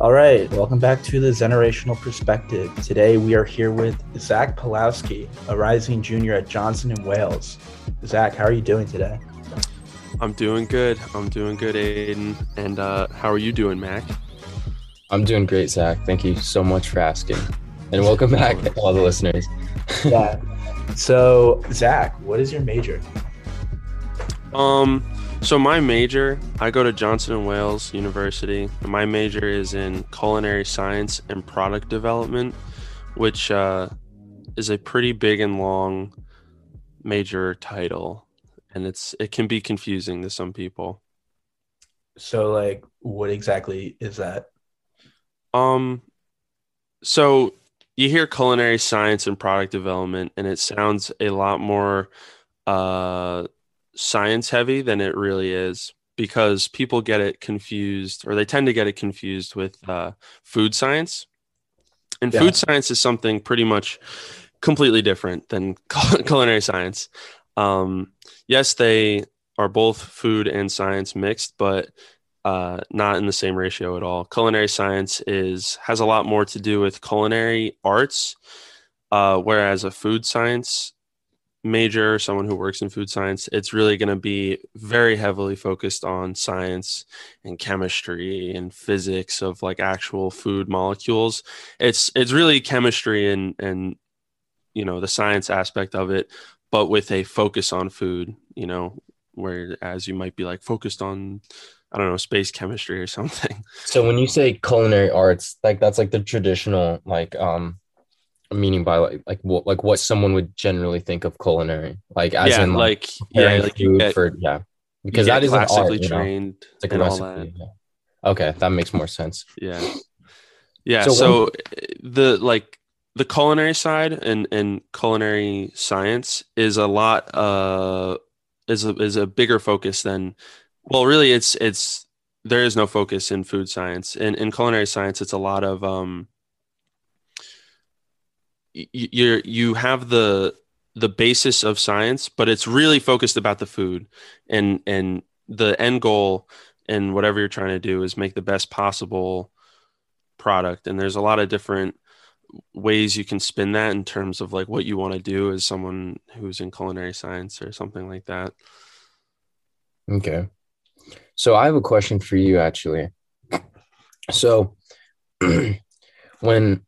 All right, welcome back to the Generational Perspective. Today we are here with Zach Pawlowski, a rising junior at Johnson and Wales. Zach, how are you doing today? I'm doing good. I'm doing good, Aiden. And uh, how are you doing, Mac? I'm doing great, Zach. Thank you so much for asking. And welcome back, all the listeners. yeah. So, Zach, what is your major? Um, so my major, I go to Johnson and Wales University. My major is in culinary science and product development, which uh, is a pretty big and long major title, and it's it can be confusing to some people. So, like, what exactly is that? Um, so you hear culinary science and product development, and it sounds a lot more uh science heavy than it really is because people get it confused or they tend to get it confused with uh, food science. And yeah. food science is something pretty much completely different than culinary science. Um, yes, they are both food and science mixed, but uh, not in the same ratio at all. Culinary science is has a lot more to do with culinary arts, uh, whereas a food science major, someone who works in food science, it's really going to be very heavily focused on science and chemistry and physics of like actual food molecules. It's it's really chemistry and and you know the science aspect of it, but with a focus on food. You know, whereas you might be like focused on I don't know, space chemistry or something. So when you say culinary arts, like that's like the traditional like um meaning by like like what like what someone would generally think of culinary. Like as yeah, in like, like yeah like food get, for yeah. because that is classically art, trained it's like a recipe yeah. okay that makes more sense. Yeah. Yeah so, so when, the like the culinary side and and culinary science is a lot uh is a, is a bigger focus than well really it's it's there is no focus in food science. In in culinary science it's a lot of um you you have the the basis of science, but it's really focused about the food and and the end goal and whatever you're trying to do is make the best possible product. And there's a lot of different ways you can spin that in terms of like what you want to do as someone who's in culinary science or something like that. Okay. So I have a question for you actually. So when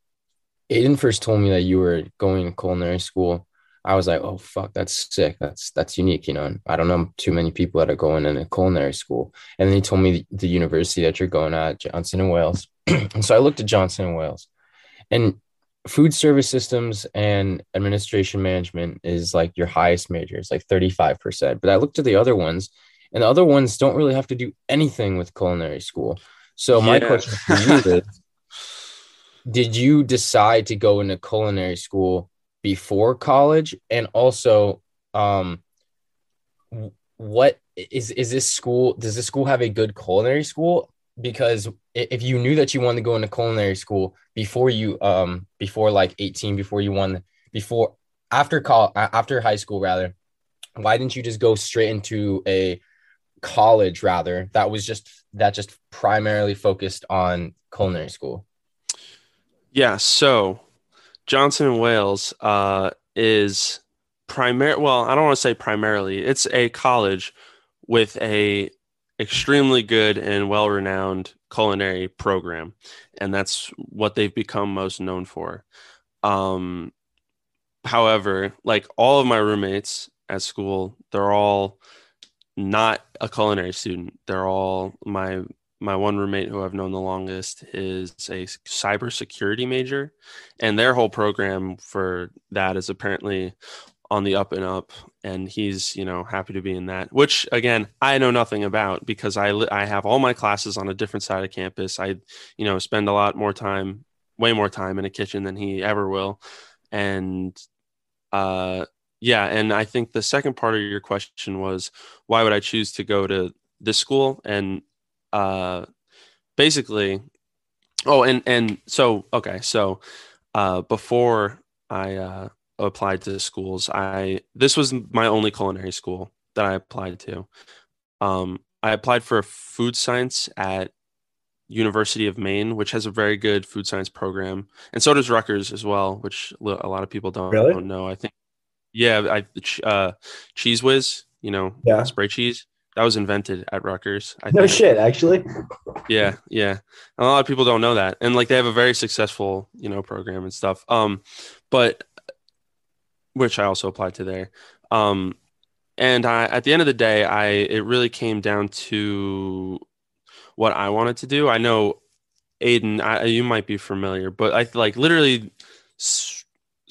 Aiden first told me that you were going to culinary school, I was like, oh fuck, that's sick. That's that's unique, you know. I don't know too many people that are going in a culinary school. And then he told me the, the university that you're going at, Johnson and Wales. and so I looked at Johnson and Wales, and food service systems and administration management is like your highest major. It's like 35%. But I looked at the other ones, and the other ones don't really have to do anything with culinary school. So my yeah. question for you is did you decide to go into culinary school before college? And also um what is is this school does this school have a good culinary school? Because if you knew that you wanted to go into culinary school before you um before like 18 before you won before after call after high school rather why didn't you just go straight into a college rather that was just that just primarily focused on culinary school yeah. So Johnson and Wales uh, is primary. Well, I don't want to say primarily. It's a college with a extremely good and well-renowned culinary program, and that's what they've become most known for. Um, however, like all of my roommates at school, they're all not a culinary student. They're all my my one roommate who I've known the longest is a cybersecurity major, and their whole program for that is apparently on the up and up. And he's you know happy to be in that, which again I know nothing about because I I have all my classes on a different side of campus. I you know spend a lot more time, way more time in a kitchen than he ever will, and uh yeah and i think the second part of your question was why would i choose to go to this school and uh, basically, oh, and and so okay, so uh, before I uh, applied to schools, I this was my only culinary school that I applied to. Um, I applied for food science at University of Maine, which has a very good food science program, and so does Rutgers as well, which a lot of people don't, really? don't know. I think, yeah, I uh, Cheez Whiz, you know, yeah. spray cheese that was invented at Rutgers. I no think. shit, actually. Yeah, yeah. A lot of people don't know that, and like they have a very successful, you know, program and stuff. Um, but which I also applied to there. Um, and I, at the end of the day, I it really came down to what I wanted to do. I know Aiden, I, you might be familiar, but I like literally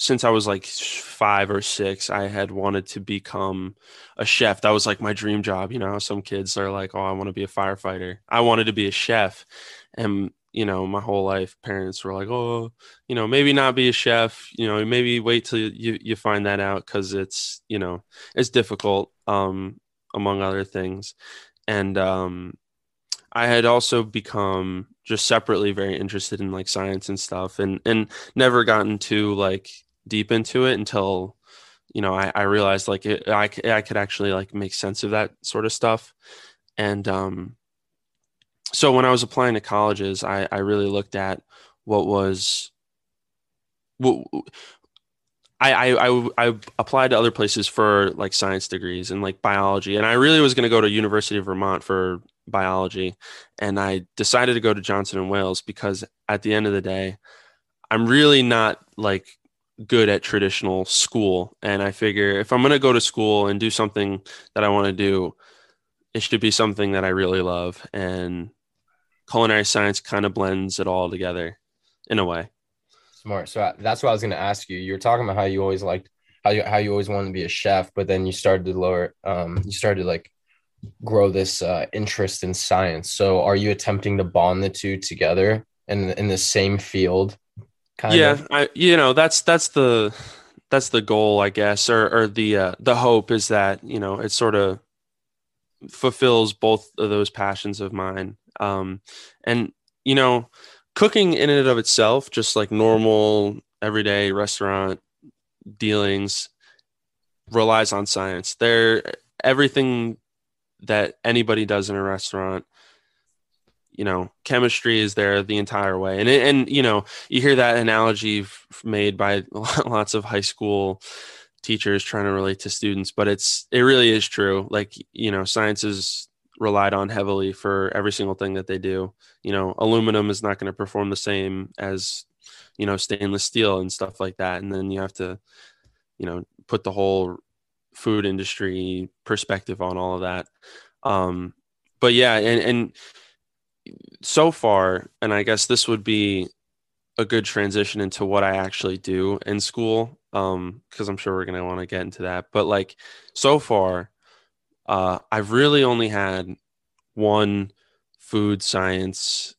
since I was like five or six, I had wanted to become a chef. That was like my dream job. You know, some kids are like, "Oh, I want to be a firefighter." I wanted to be a chef, and you know, my whole life, parents were like, "Oh, you know, maybe not be a chef. You know, maybe wait till you you find that out because it's you know it's difficult." Um, among other things, and um, I had also become just separately very interested in like science and stuff, and and never gotten to like deep into it until you know I, I realized like it, I, I could actually like make sense of that sort of stuff. And um so when I was applying to colleges I, I really looked at what was what I, I, I, applied to other places for like science degrees and like biology. And I really was going to go to University of Vermont for biology. And I decided to go to Johnson and Wales because at the end of the day I'm really not like good at traditional school. And I figure if I'm going to go to school and do something that I want to do, it should be something that I really love. And culinary science kind of blends it all together in a way. Smart. So uh, that's what I was going to ask you. You were talking about how you always liked how you how you always wanted to be a chef, but then you started to lower um you started to like grow this uh, interest in science. So are you attempting to bond the two together in in the same field yeah, of. I you know that's that's the that's the goal, I guess, or or the uh, the hope is that you know it sort of fulfills both of those passions of mine. Um, and you know, cooking in and of itself, just like normal everyday restaurant dealings, relies on science. There, everything that anybody does in a restaurant you know chemistry is there the entire way. And and you know you hear that analogy f- made by lots of high school teachers trying to relate to students but it's it really is true. Like you know science is relied on heavily for every single thing that they do. You know aluminum is not going to perform the same as you know stainless steel and stuff like that. And then you have to you know put the whole food industry perspective on all of that. Um but yeah and and so far, and I guess this would be a good transition into what I actually do in school, um, because I'm sure we're gonna want to get into that. But like so far, uh, I've really only had one food science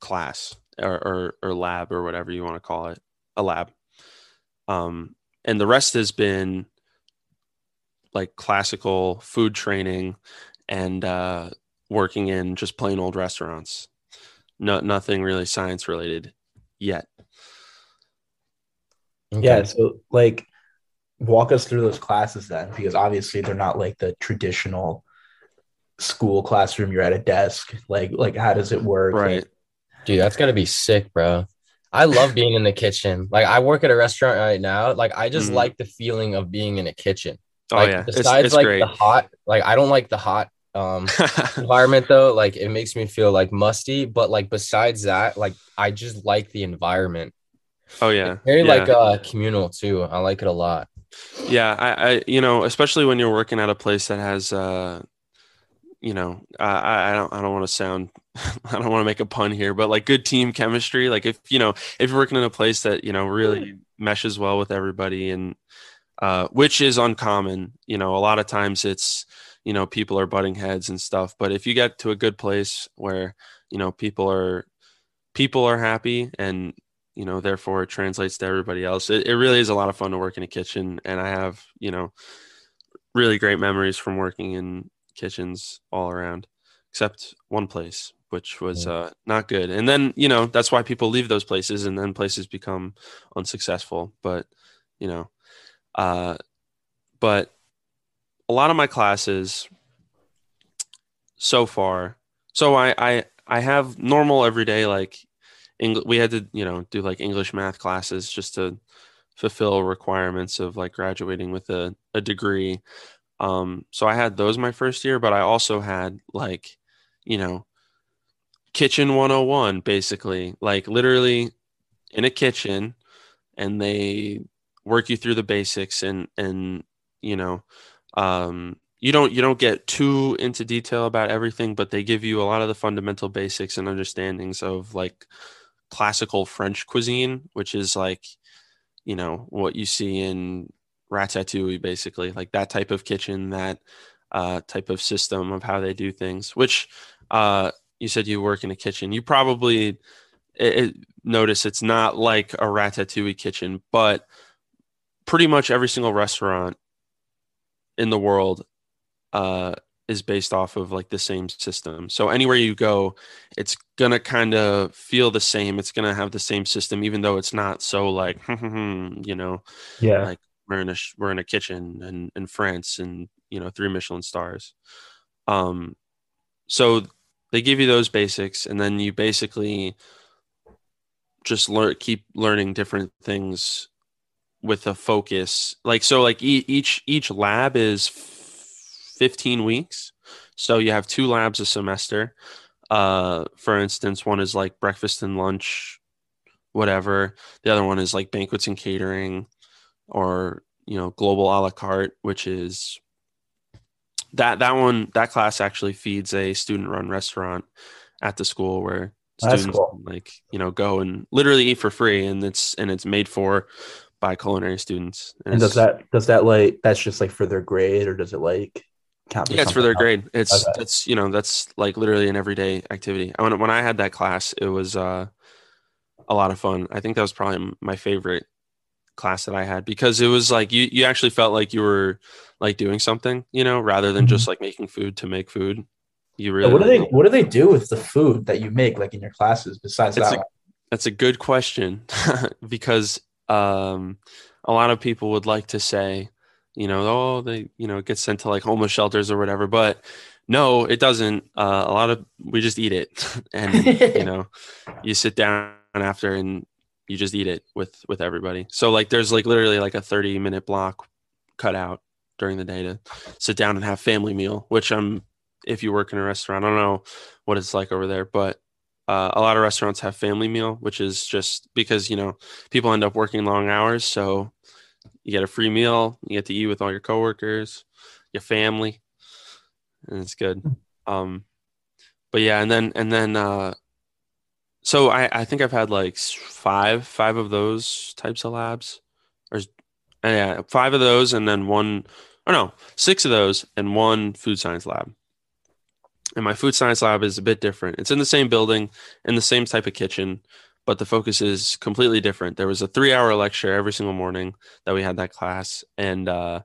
class or, or, or lab or whatever you want to call it, a lab. Um, and the rest has been like classical food training and uh, working in just plain old restaurants. No, nothing really science related yet. Okay. Yeah. So, like, walk us through those classes then, because obviously they're not like the traditional school classroom. You're at a desk. Like, like how does it work? Right. Dude, that's gotta be sick, bro. I love being in the kitchen. Like, I work at a restaurant right now. Like, I just mm. like the feeling of being in a kitchen. Oh like, yeah. Besides, it's, it's like great. the hot, like I don't like the hot um environment though like it makes me feel like musty but like besides that like i just like the environment. Oh yeah. It's very yeah. like uh communal too. I like it a lot. Yeah I, I you know especially when you're working at a place that has uh you know i i don't i don't want to sound i don't want to make a pun here but like good team chemistry. Like if you know if you're working in a place that you know really meshes well with everybody and uh which is uncommon you know a lot of times it's you know people are butting heads and stuff but if you get to a good place where you know people are people are happy and you know therefore it translates to everybody else it, it really is a lot of fun to work in a kitchen and i have you know really great memories from working in kitchens all around except one place which was uh, not good and then you know that's why people leave those places and then places become unsuccessful but you know uh but a lot of my classes so far so I, I I have normal everyday like English. We had to you know do like English math classes just to fulfill requirements of like graduating with a, a degree. Um, so I had those my first year, but I also had like, you know, kitchen 101 basically, like literally in a kitchen and they work you through the basics and and you know, um you don't you don't get too into detail about everything, but they give you a lot of the fundamental basics and understandings of like classical French cuisine, which is like, you know, what you see in Ratatouille, basically, like that type of kitchen, that uh, type of system of how they do things. Which uh, you said you work in a kitchen. You probably it, it, notice it's not like a Ratatouille kitchen, but pretty much every single restaurant in the world uh, is based off of like the same system. So anywhere you go, it's gonna kind of feel the same. It's gonna have the same system, even though it's not so like you know, yeah, like we're in a we're in a kitchen in, in France and you know three Michelin stars. Um, so they give you those basics, and then you basically just learn keep learning different things with a focus. Like so, like e- each each lab is fifteen weeks, so you have two labs a semester. Uh, for instance, one is like breakfast and lunch, whatever. The other one is like banquets and catering or you know global a la carte which is that that one that class actually feeds a student run restaurant at the school where students cool. like you know go and literally eat for free and it's and it's made for by culinary students and, and does that does that like that's just like for their grade or does it like count yeah it's for their else? grade it's okay. it's you know that's like literally an everyday activity when, when i had that class it was uh a lot of fun i think that was probably my favorite class that I had because it was like you you actually felt like you were like doing something, you know, rather than mm-hmm. just like making food to make food. You really what do they what do they do with the food that you make like in your classes besides that? A, that's a good question because um a lot of people would like to say, you know, oh they you know get sent to like homeless shelters or whatever, but no, it doesn't. Uh, a lot of we just eat it, and you know, you sit down after and you just eat it with with everybody. So like there's like literally like a 30 minute block cut out during the day to sit down and have family meal, which I'm if you work in a restaurant, I don't know what it's like over there, but uh, a lot of restaurants have family meal, which is just because you know people end up working long hours, so you get a free meal, you get to eat with all your coworkers, your family, and it's good. Um, but yeah, and then and then uh, so I, I think I've had like five five of those types of labs, or yeah, five of those, and then one, or no, six of those, and one food science lab. And my food science lab is a bit different. It's in the same building, in the same type of kitchen, but the focus is completely different. There was a three hour lecture every single morning that we had that class, and uh,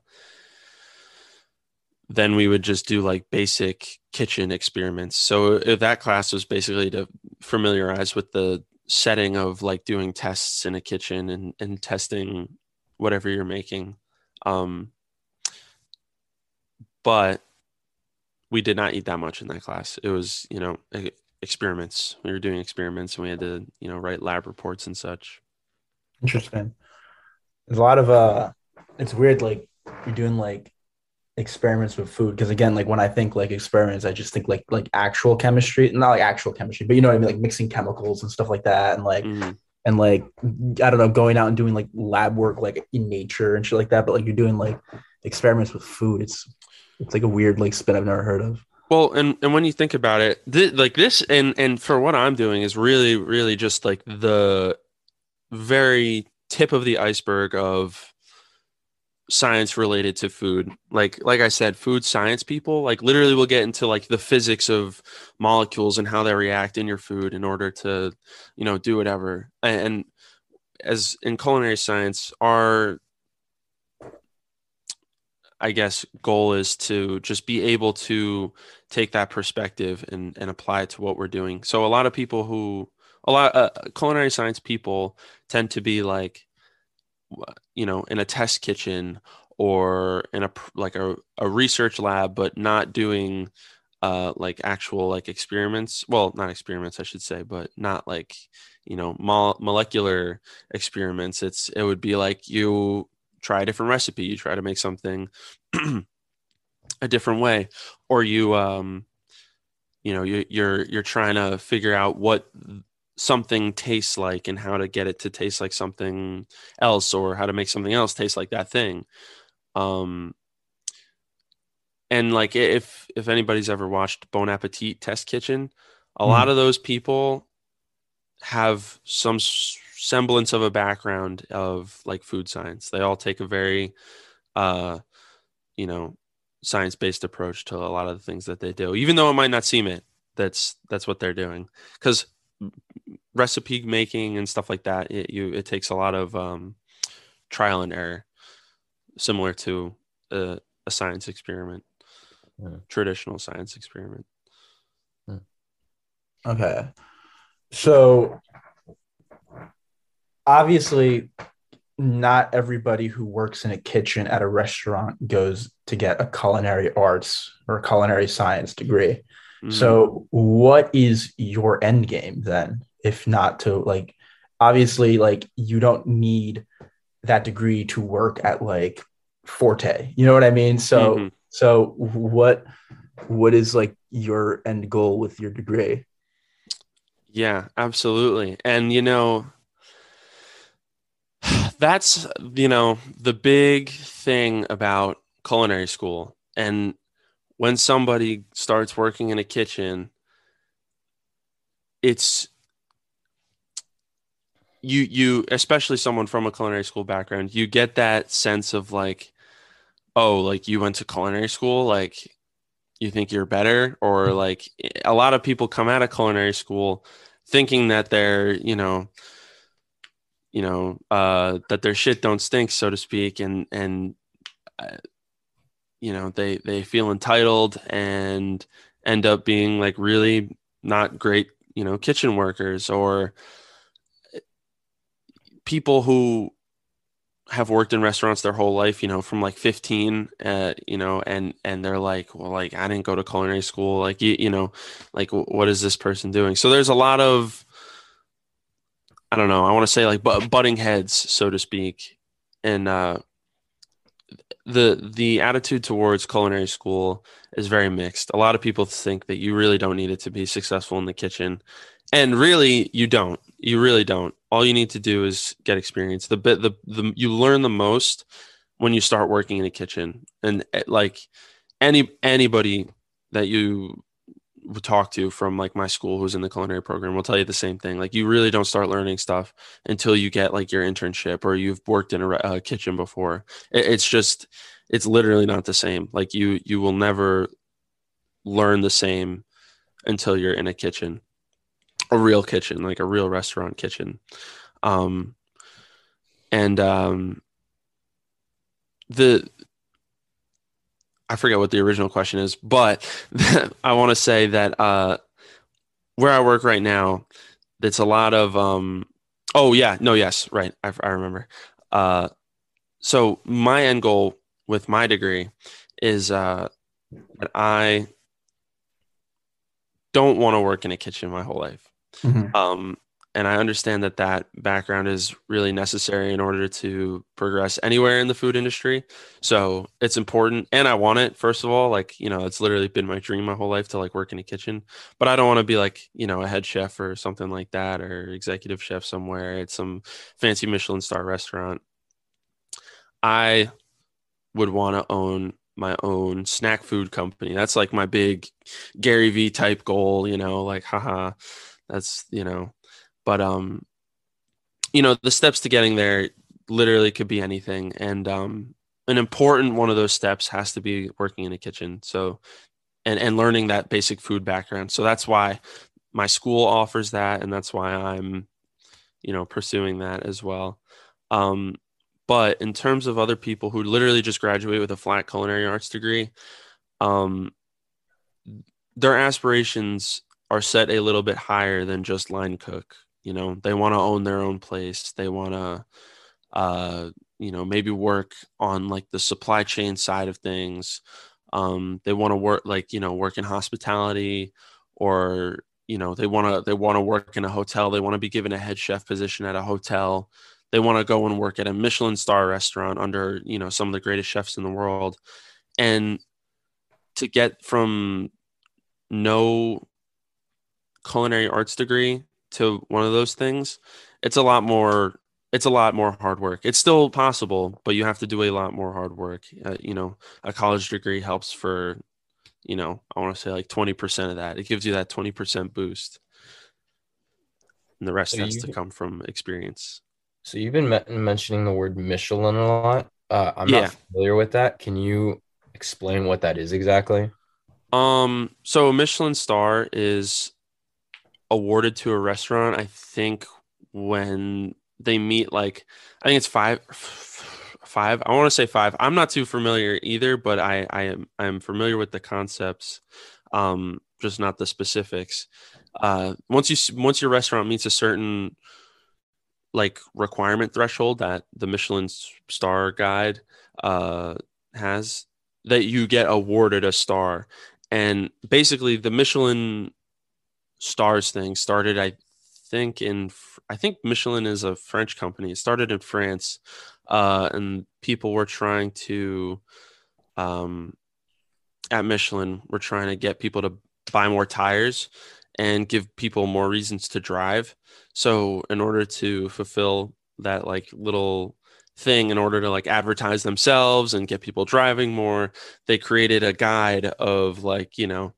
then we would just do like basic kitchen experiments. So that class was basically to familiarize with the setting of like doing tests in a kitchen and, and testing whatever you're making. Um, but we did not eat that much in that class. It was, you know, experiments. We were doing experiments and we had to, you know, write lab reports and such. Interesting. There's a lot of, uh, it's weird. Like you're doing like experiments with food because again like when i think like experiments i just think like like actual chemistry not like actual chemistry but you know what i mean like mixing chemicals and stuff like that and like mm-hmm. and like i don't know going out and doing like lab work like in nature and shit like that but like you're doing like experiments with food it's it's like a weird like spin i've never heard of. Well and and when you think about it th- like this and and for what i'm doing is really really just like the very tip of the iceberg of science related to food. Like like i said food science people like literally will get into like the physics of molecules and how they react in your food in order to you know do whatever. And as in culinary science our i guess goal is to just be able to take that perspective and and apply it to what we're doing. So a lot of people who a lot uh, culinary science people tend to be like you know in a test kitchen or in a like a, a research lab but not doing uh like actual like experiments. Well not experiments i should say but not like you know mo- molecular experiments. It's it would be like you try a different recipe you try to make something a different way or you um you know you, you're you're trying to figure out what something tastes like and how to get it to taste like something else or how to make something else taste like that thing um and like if if anybody's ever watched bon appetit test kitchen a mm. lot of those people have some semblance of a background of like food science they all take a very uh you know science based approach to a lot of the things that they do even though it might not seem it that's that's what they're doing because recipe making and stuff like that it you it takes a lot of um trial and error similar to a, a science experiment yeah. traditional science experiment. Hmm. Okay. So obviously not everybody who works in a kitchen at a restaurant goes to get a culinary arts or culinary science degree. Mm-hmm. So what is your end game then if not to like obviously like you don't need that degree to work at like Forte. You know what I mean? So mm-hmm. So what what is like your end goal with your degree? Yeah, absolutely. And you know that's you know the big thing about culinary school and when somebody starts working in a kitchen it's you you especially someone from a culinary school background you get that sense of like oh, like you went to culinary school, like you think you're better, or mm-hmm. like a lot of people come out of culinary school thinking that they're, you know, you know, uh, that their shit don't stink, so to speak, and and uh, you know they they feel entitled and end up being like really not great, you know, kitchen workers or people who have worked in restaurants their whole life, you know, from like 15, uh, you know, and, and they're like, well, like, I didn't go to culinary school. Like, you, you know, like, what is this person doing? So there's a lot of, I don't know, I want to say like butting heads, so to speak. And, uh, the, the attitude towards culinary school is very mixed. A lot of people think that you really don't need it to be successful in the kitchen. And really, you don't. You really don't all you need to do is get experience. The bit the, the you learn the most when you start working in a kitchen, and eh, like any anybody that you talk to from like my school who's in the culinary program will tell you the same thing like you really don't start learning stuff until you get like your internship or you've worked in a, a kitchen before it, it's just it's literally not the same like you you will never learn the same until you're in a kitchen a real kitchen, like a real restaurant kitchen. Um, and um, the I forget what the original question is, but I want to say that uh, where I work right now, it's a lot of um, oh yeah, no, yes, right, I, I remember. Uh, so my end goal with my degree is uh, that I don't want to work in a kitchen my whole life. Mm-hmm. Um, and I understand that that background is really necessary in order to progress anywhere in the food industry. So it's important, and I want it. First of all, like you know, it's literally been my dream my whole life to like work in a kitchen. But I don't want to be like you know a head chef or something like that, or executive chef somewhere at some fancy Michelin star restaurant. I would want to own my own snack food company. That's like my big Gary V type goal. You know, like haha that's you know, but um, you know, the steps to getting there literally could be anything, and um, an important one of those steps has to be working in a kitchen. So, and and learning that basic food background. So that's why my school offers that, and that's why I'm, you know, pursuing that as well. Um, but in terms of other people who literally just graduate with a flat culinary arts degree, um, their aspirations are set a little bit higher than just line cook. You know, they want to own their own place. They want to, uh, you know, maybe work on like the supply chain side of things. Um, they want to work like you know work in hospitality, or you know they want to they want to work in a hotel. They want to be given a head chef position at a hotel. They want to go and work at a Michelin star restaurant under you know some of the greatest chefs in the world, and to get from no culinary arts degree to one of those things, it's a lot more it's a lot more hard work. It's still possible, but you have to do a lot more hard work. Uh, you know, a college degree helps for, you know, I want to say like 20% of that. It gives you that 20% boost. And the rest so has you, to come from experience. So you've been me- mentioning the word Michelin a lot. Uh, I'm yeah. not familiar with that. Can you explain what that is exactly? Um, so a Michelin star is awarded to a restaurant, I think, when they meet like I think it's five five. I want to say five. I'm not too familiar either, but I I am I'm familiar with the concepts, um, just not the specifics. Uh, once you once your restaurant meets a certain like requirement threshold that the Michelin star guide uh, has, that you get awarded a star. And basically, the Michelin stars thing started, I think, in I think Michelin is a French company. It started in France, uh, and people were trying to, um, at Michelin, we're trying to get people to buy more tires and give people more reasons to drive. So, in order to fulfill that like little thing in order to like advertise themselves and get people driving more they created a guide of like you know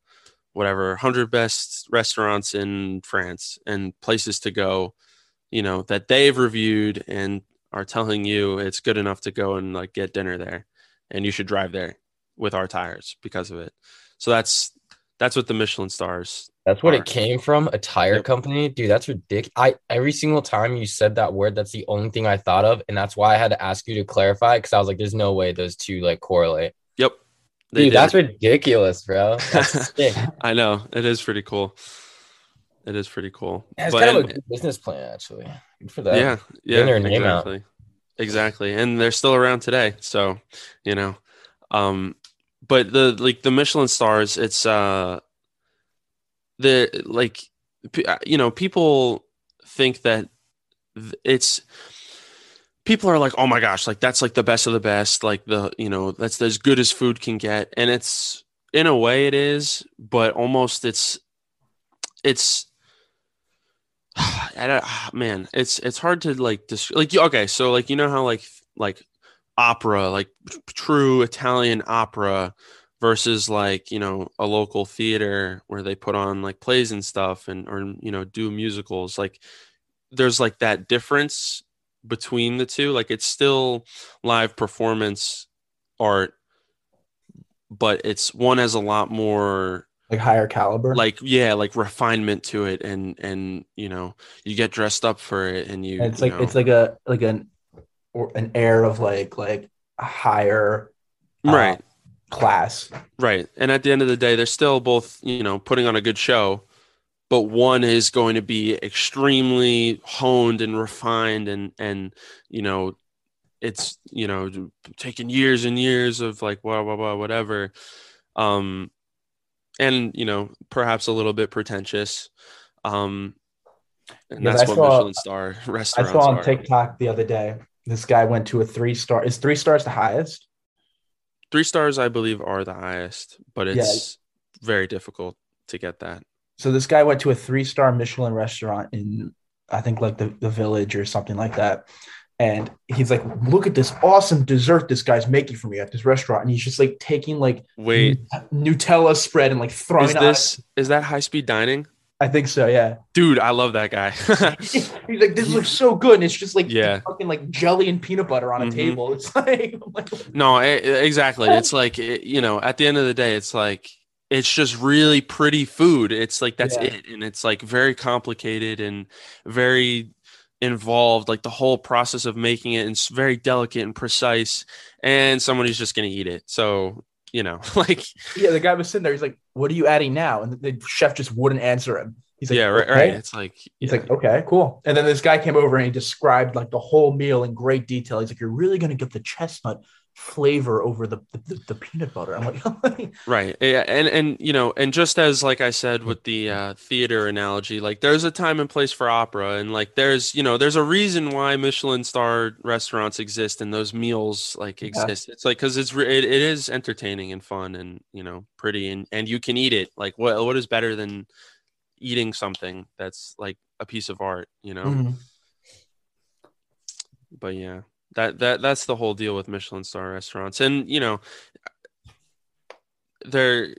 whatever 100 best restaurants in france and places to go you know that they've reviewed and are telling you it's good enough to go and like get dinner there and you should drive there with our tires because of it so that's that's what the michelin stars that's what are. it came from, a tire yep. company. Dude, that's ridiculous. I every single time you said that word, that's the only thing I thought of. And that's why I had to ask you to clarify because I was like, there's no way those two like correlate. Yep. Dude, did. that's ridiculous, bro. That's I know. It is pretty cool. It is pretty cool. Yeah, it's but, kind of a good business plan, actually. Good for that. Yeah. Yeah. exactly. Out. Exactly. And they're still around today. So, you know. Um, but the like the Michelin stars, it's uh the like uh, you know people think that it's people are like oh my gosh like that's like the best of the best like the you know that's as good as food can get. And it's in a way it is but almost it's it's ah, man it's it's hard to like just like okay so like you know how like like opera like true italian opera versus like you know a local theater where they put on like plays and stuff and or you know do musicals like there's like that difference between the two like it's still live performance art but it's one has a lot more like higher caliber like yeah like refinement to it and and you know you get dressed up for it and you and it's like know, it's like a like an or an air of like like higher right uh, class. Right. And at the end of the day, they're still both, you know, putting on a good show, but one is going to be extremely honed and refined and and you know, it's, you know, taking years and years of like blah blah blah whatever. Um and you know, perhaps a little bit pretentious. Um and that's what saw, Michelin star restaurants I saw on are. TikTok the other day. This guy went to a three star. Is three stars the highest? Three stars, I believe, are the highest, but it's yeah. very difficult to get that. So this guy went to a three star Michelin restaurant in, I think, like the, the village or something like that. And he's like, look at this awesome dessert this guy's making for me at this restaurant. And he's just like taking like wait Nutella spread and like throwing is this is that high speed dining? I think so, yeah. Dude, I love that guy. He's like, this looks so good. And it's just like yeah. fucking like jelly and peanut butter on a mm-hmm. table. It's like, like no, exactly. It's like it, you know, at the end of the day, it's like it's just really pretty food. It's like that's yeah. it, and it's like very complicated and very involved. Like the whole process of making it, and it's very delicate and precise. And somebody's just gonna eat it. So you know, like yeah, the guy was sitting there. He's like, "What are you adding now?" And the chef just wouldn't answer him. He's like, "Yeah, right, okay. right." It's like he's yeah. like, "Okay, cool." And then this guy came over and he described like the whole meal in great detail. He's like, "You're really gonna get the chestnut flavor over the the, the peanut butter. I'm like, right yeah and and you know and just as like i said with the uh, theater analogy like there's a time and place for opera and like there's you know there's a reason why michelin star restaurants exist and those meals like Yeah. exist it's like because it's re- it, it is entertaining and fun and you know pretty and and you can eat it like what what is better than eating something that's like a piece of art you know Mhm. but yeah that that that's the whole deal with michelin star restaurants. And you know there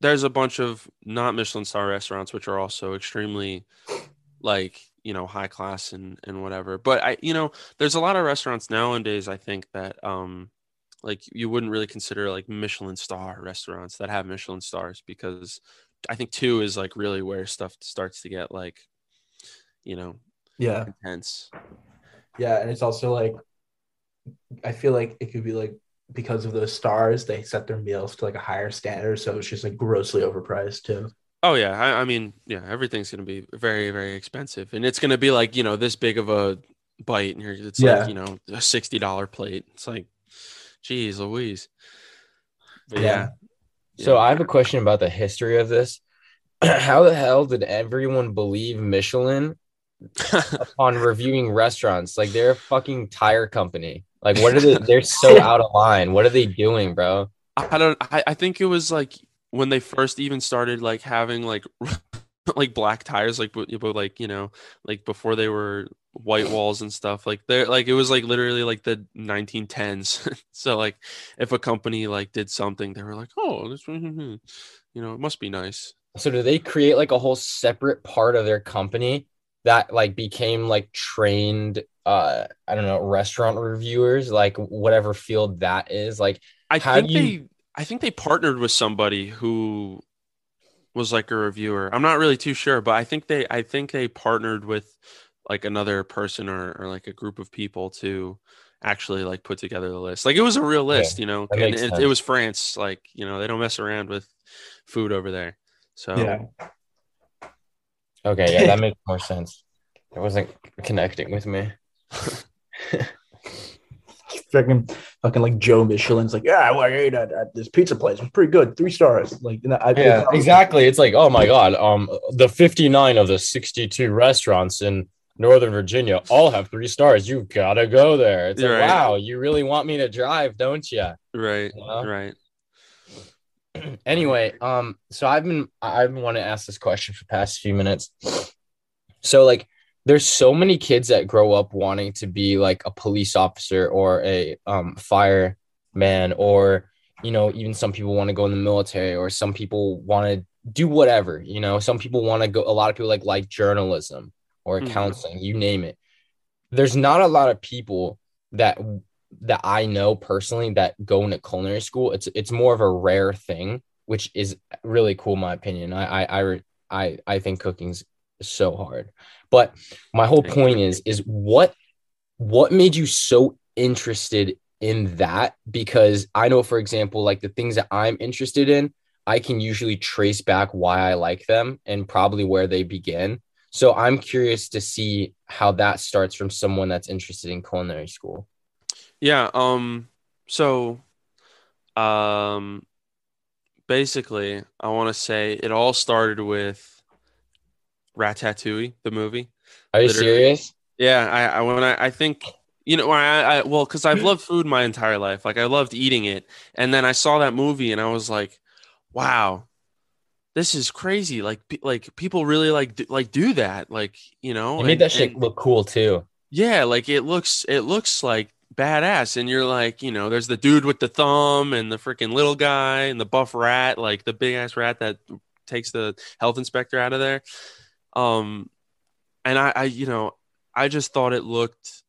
there's a bunch of not michelin star restaurants which are also extremely like you know high class and and whatever. But i you know there's a lot of restaurants nowadays i think that um like you wouldn't really consider like michelin star restaurants that have michelin stars because i think two is like really where stuff starts to get like you know yeah, intense yeah, and it's also like, I feel like it could be like because of those stars, they set their meals to like a higher standard, so it's just like grossly overpriced too. Oh yeah, I, I mean, yeah, everything's gonna be very, very expensive, and it's gonna be like you know this big of a bite, and you're, it's Yeah. like you know a sixty dollar plate. It's like, geez, Louise. But Yeah. yeah, So I have a question about the history of this. How the hell did everyone believe Michelin upon reviewing restaurants? Like they're a fucking tire company. Like what are they? They're so out of line. What are they doing, bro? I don't. I, I think it was like when they first even started like having like like black tires, like but, but like you know like before they were white walls and stuff. Like they're like it was like literally like the 1910s. so like if a company like did something, they were like, oh, this, hmm, hmm. you know, it must be nice. So do they create like a whole separate part of their company that like became like trained uh I don't know restaurant reviewers like whatever field that is like I think you- they I think they partnered with somebody who was like a reviewer. I'm not really too sure, but I think they I think they partnered with like another person or, or like a group of people to actually like put together the list. Like it was a real list, you know, and it, it was France. Like, you know, they don't mess around with food over there. So Yeah, okay yeah that makes more sense. It wasn't connecting with me. fucking fucking like Joe Michelin's like, yeah, well, I ate at, at this pizza place. It was pretty good, three stars. Like, and I, Yeah, exactly. It's like, oh my god, um, the fifty-nine of the sixty-two restaurants in Northern Virginia all have three stars. You gotta go there. It's like, Right. wow, you really want me to drive, don't you? right, Yeah. right. anyway, um, so I've been I've been wanting to ask this question for the past few minutes. So like there's so many kids that grow up wanting to be like a police officer or a um fireman or you know, even some people want to go in the military or some people want to do whatever, you know, some people want to go a lot of people like like journalism or Mhm. counseling, you name it. There's not a lot of people that that I know personally that going to culinary school. It's it's more of a rare thing, which is really cool, in my opinion. I I I I, I think cooking's so hard. But my whole point is is what what made you so interested in that? Because I know, for example, like the things that I'm interested in, I can usually trace back why I like them and probably where they begin. So I'm curious to see how that starts from someone that's interested in culinary school. Yeah, um so um basically I want to say it all started with Ratatouille, the movie. Are you Literally. serious? Yeah, I, I when I, I think you know I, I well because I've loved food my entire life. Like I loved eating it, and then I saw that movie and I was like, wow, this is crazy. Like like people really like do, like do that. Like you know, You made and- that shit and- look cool too. yeah, like it looks it looks like badass, and you're like you know, there's the dude with the thumb and the freaking little guy and the buff rat, like the big ass rat that takes the health inspector out of there. Um, and I, I you know I just thought it looked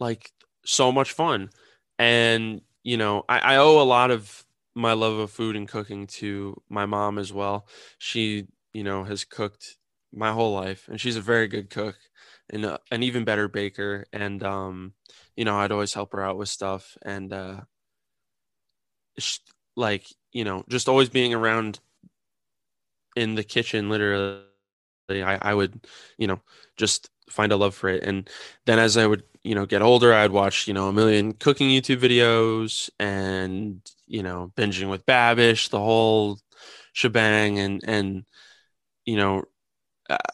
like so much fun. And, you know, I, I owe a lot of my love of food and cooking to my mom as well. She, you know, has cooked my whole life and she's a very good cook and uh, an even better baker. And, um, you know, I'd always help her out with stuff. And, uh, like, you know, just always being around in the kitchen, literally, I, I would, you know, just find a love for it. And then as I would, you know get older i'd watch you know a million cooking youtube videos and you know binging with babish the whole shebang and and you know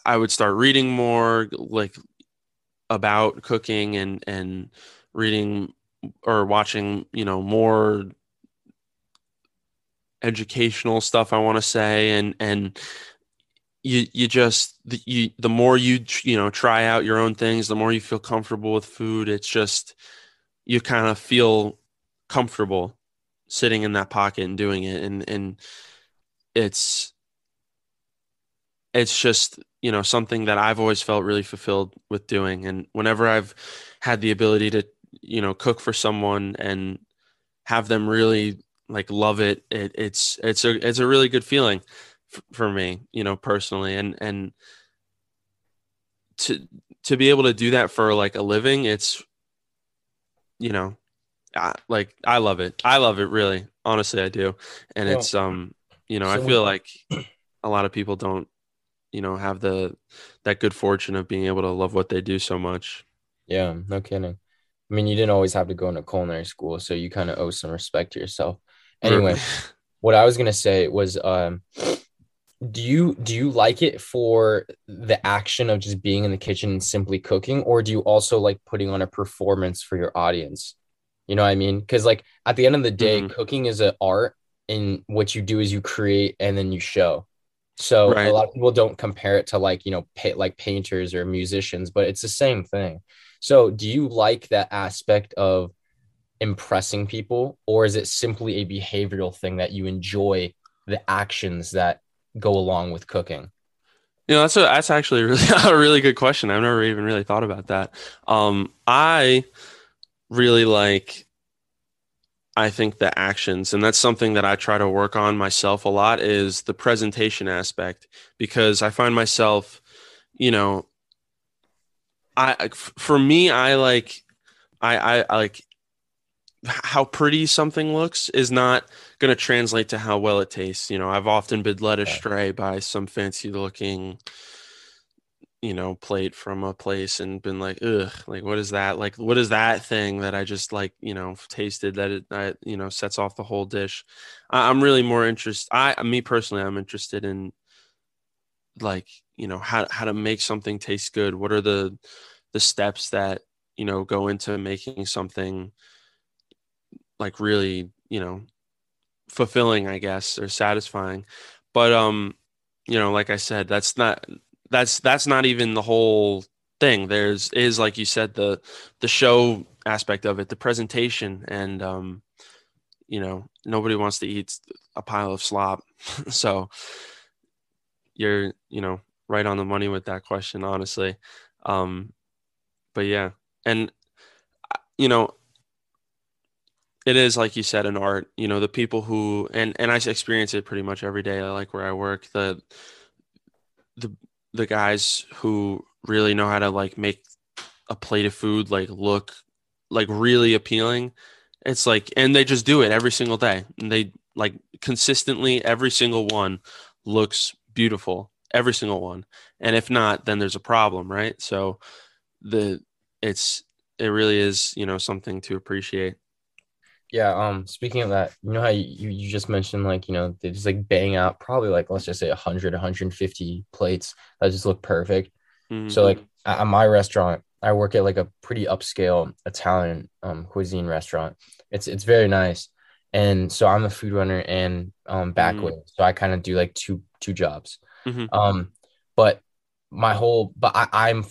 i would start reading more like about cooking and and reading or watching you know more educational stuff i want to say. And and you you just you the more you you know try out your own things the more you feel comfortable with food it's just you kind of feel comfortable sitting in that pocket and doing it. And and it's it's just you know something that I've always felt really fulfilled with doing and whenever I've had the ability to you know cook for someone and have them really like love it, it it's it's a it's a really good feeling for me, you know, personally, and and to to be able to do that for like a living, it's you know, I, like I love it. I love it really. Honestly, I do, and well, it's um, you know, so I feel like a lot of people don't, you know, have the that good fortune of being able to love what they do so much. Yeah, no kidding. I mean, you didn't always have to go into culinary school, so you kind of owe some respect to yourself. Anyway, what I was gonna say was, um, do you do you like it for the action of just being in the kitchen and simply cooking or do you also like putting on a performance for your audience you know what i mean because like at the end of the day mm-hmm. cooking is an art and what you do is you create and then you show so right. a lot of people don't compare it to like you know pay, like painters or musicians but it's the same thing so do you like that aspect of impressing people or is it simply a behavioral thing that you enjoy the actions that go along with cooking? You know, that's a, that's actually a really, a really good question. I've never even really thought about that. Um, I really like, I think the actions, and that's something that I try to work on myself a lot is the presentation aspect because I find myself, you know, I for me, I like, I, I, I like how pretty something looks is not going to translate to how well it tastes. You know, I've often been led astray by some fancy looking, you know, plate from a place and been like, ugh, like what is that? Like what is that thing that I just like, you know, tasted that it, I, you know, sets off the whole dish. I, I'm really more interested. I, me personally, I'm interested in like, you know, how how to make something taste good. What are the the steps that you know go into making something like really you know fulfilling i guess or satisfying but um you know like i said that's not that's that's not even the whole thing. There's is like you said the the show aspect of it the presentation and um you know nobody wants to eat a pile of slop. So you're you know right on the money with that question honestly. Um but yeah and you know it is like you said an art. You know the people who and and i experience it pretty much every day. I like where i work. The the the guys who really know how to like make a plate of food like look like really appealing. It's like and they just do it every single day. And they like consistently every single one looks beautiful every single one. And if not then there's a problem right? So the it's it really is you know something to appreciate yeah. Um. Speaking of that, you know how you, you just mentioned like you know they just like bang out probably like let's just say 100, 150 plates that just look perfect. Mm-hmm. So like at my restaurant, I work at like a pretty upscale Italian um, cuisine restaurant. It's it's very nice, and so I'm a food runner and um back mm-hmm. So I kind of do like two two jobs. Mm-hmm. Um, but my whole but I, I'm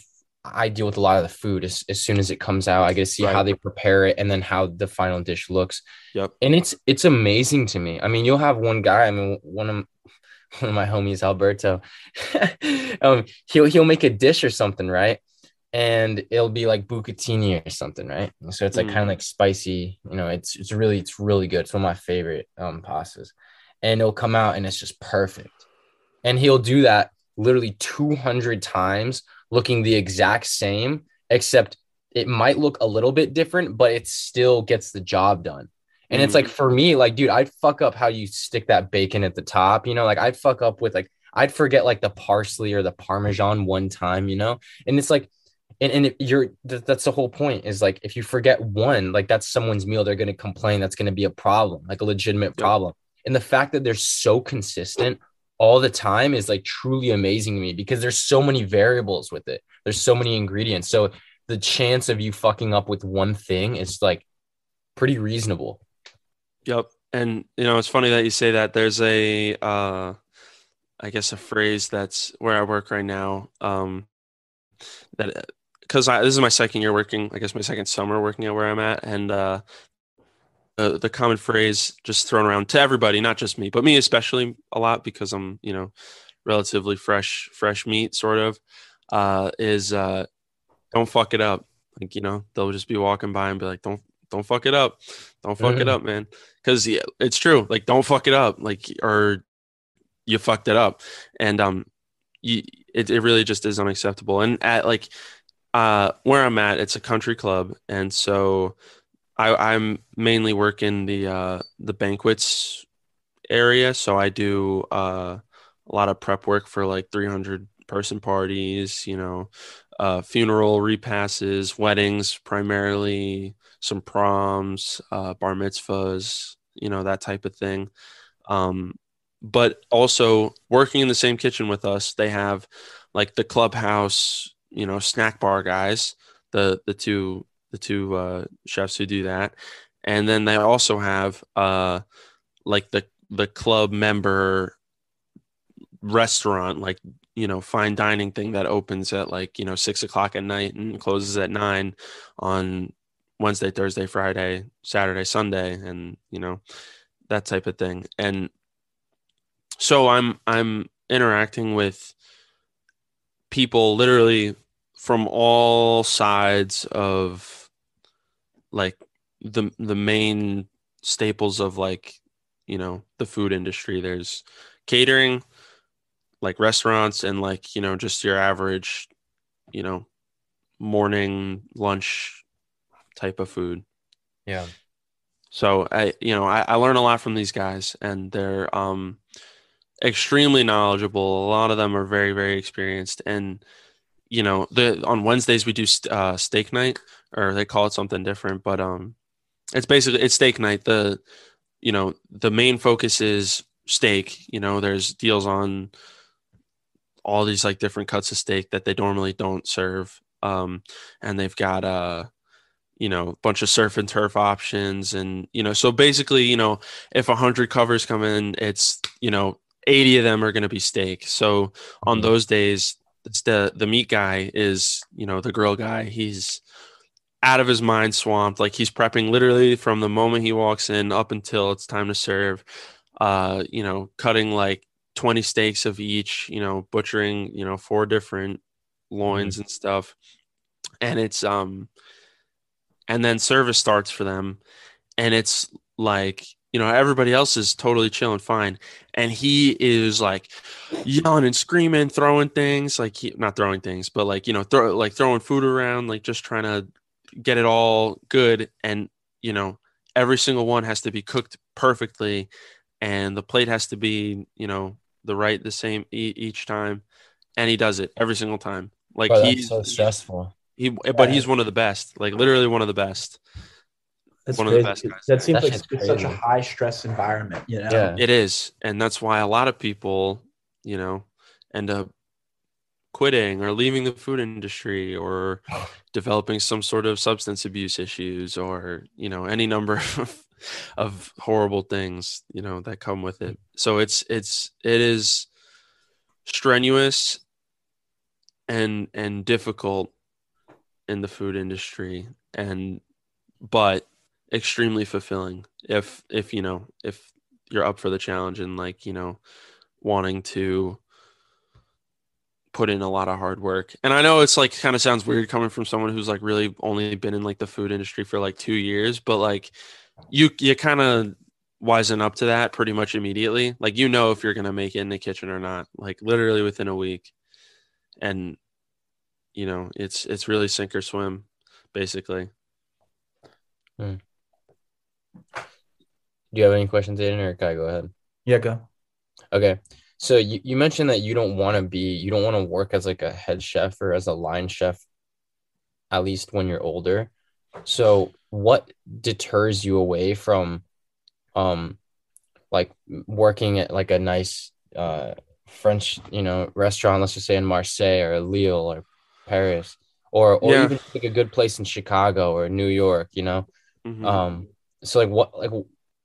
I deal with a lot of the food as, as soon as it comes out. I get to see right. how they prepare it and then how the final dish looks. Yep. And it's it's amazing to me. I mean, you'll have one guy. I mean, one of one of my homies, Alberto. um, he'll he'll make a dish or something, right? And it'll be like bucatini or something, right? So it's like mm. kind of like spicy. You know, it's it's really it's really good. It's one of my favorite um pastas, and it'll come out and it's just perfect. And he'll do that literally 200 times looking the exact same, except it might look a little bit different, but it still gets the job done. And mm-hmm. it's like mm-hmm. for me, like, dude, I'd fuck up how you stick that bacon at the top, you know, like I'd fuck up with like I'd forget like the parsley or the parmesan one time, you know, and it's like and, and you're that's the whole point is like if you forget one like that's someone's meal they're going to complain that's going to be a problem like a legitimate problem and the fact that they're so consistent all the time is like truly amazing to me because there's so many variables with it. There's so many ingredients. So the chance of you fucking up with one thing is like pretty reasonable. Yep and you know it's funny that you say that. There's a uh i guess a phrase that's where i work right now um that because I this is my second year working, I guess my second summer working at where I'm at, and uh, the the common phrase just thrown around to everybody, not just me, but me especially a lot because I'm you know relatively fresh fresh meat sort of uh, is uh, don't fuck it up. Like you know they'll just be walking by and be like don't don't fuck it up, don't fuck it up, man, because yeah, it's true. Like don't fuck it up, like or you fucked it up, and um you it, it really just is unacceptable. And at like uh, where I'm at, it's a country club, and so I, am mainly working the uh, the banquets area. So I do uh, a lot of prep work for like 300 person parties, you know, uh, funeral repasses, weddings, primarily some proms, uh, bar mitzvahs, you know, that type of thing. Um, but also working in the same kitchen with us, they have like the clubhouse you know snack bar guys the the two the two uh, chefs who do that. And then they also have uh like the the club member restaurant like you know fine dining thing that opens at like you know six o'clock at night and closes at nine on wednesday thursday friday saturday sunday and you know that type of thing. And so i'm i'm interacting with people literally from all sides of like the the main staples of like you know the food industry. There's catering like restaurants and like you know just your average you know morning lunch type of food. Yeah. So i you know i, I learn a lot from these guys and they're um extremely knowledgeable. A lot of them are very very experienced and you know the on wednesdays we do uh, steak night or they call it something different but um it's basically it's steak night the you know the main focus is steak you know there's deals on all these like different cuts of steak that they normally don't serve um and they've got uh you know a bunch of surf and turf options and you know so basically you know if 100 covers come in it's you know 80 of them are going to be steak so on mm-hmm. those days it's the the meat guy is you know the grill guy. He's out of his mind swamped. Like he's prepping literally from the moment he walks in up until it's time to serve uh you know cutting like 20 steaks of each you know butchering you know four different loins mm-hmm. and stuff. And it's um and then service starts for them. And it's like you know everybody else is totally chilling fine and he is like yelling and screaming throwing things like he not throwing things but like you know throw like throwing food around like just trying to get it all good and you know every single one has to be cooked perfectly and the plate has to be you know the right the same e- each time and he does it every single time. Like he's so stressful. he but he's one of the best like literally one of the best that's one crazy. of the best guys. That seems like it's such a high stress environment, you know. Yeah. It is, and that's why a lot of people, you know, end up quitting or leaving the food industry or developing some sort of substance abuse issues or you know any number of, of horrible things you know that come with it so it's it's it is strenuous and and difficult in the food industry and but extremely fulfilling if if you know if you're up for the challenge and like you know wanting to put in a lot of hard work. And i know it's like kind of sounds weird coming from someone who's like really only been in like the food industry for like two years but like you you kind of wisen up to that pretty much immediately. Like you know if you're gonna make it in the kitchen or not like literally within a week. And you know it's it's really sink or swim basically. Hmm. Do you have any questions, Aiden, or can I go ahead? Yeah, go. Okay. So you, you mentioned that you don't want to be, you don't want to work as like a head chef or as a line chef at least when you're older. So what deters you away from um like working at like a nice uh French, you know, restaurant, let's just say in Marseille or Lille or Paris, or or Yeah. even like a good place in Chicago or New York, you know. Mhm. Um, so like what like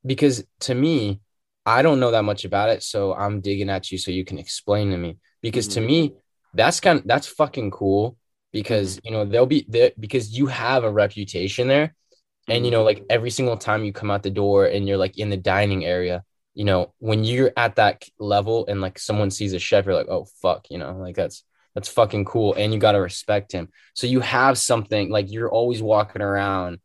because to me, I don't know that much about it, so I'm digging at you so you can explain to me. Because to Mhm. me, that's kind of that's fucking cool because you know they'll be there because you have a reputation there. And you know, like every single time you come out the door and you're like in the dining area, you know, when you're at that level and like someone sees a chef, you're like, oh fuck, you know, like that's that's fucking cool. And you gotta respect him. So you have something like you're always walking around,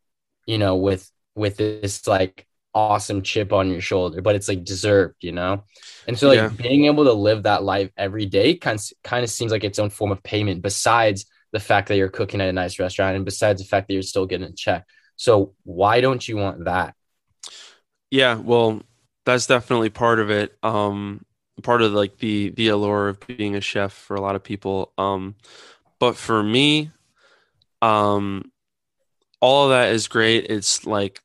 you know, with with this like awesome chip on your shoulder, but it's like deserved, you know? And so like Yeah. being able to live that life every day kind of, kind of seems like its own form of payment besides the fact that you're cooking at a nice restaurant and besides the fact that you're still getting a check. So why don't you want that? Yeah, well, that's definitely part of it. Um, part of like the the allure of being a chef for a lot of people. Um, but for me, um, all of that is great. It's like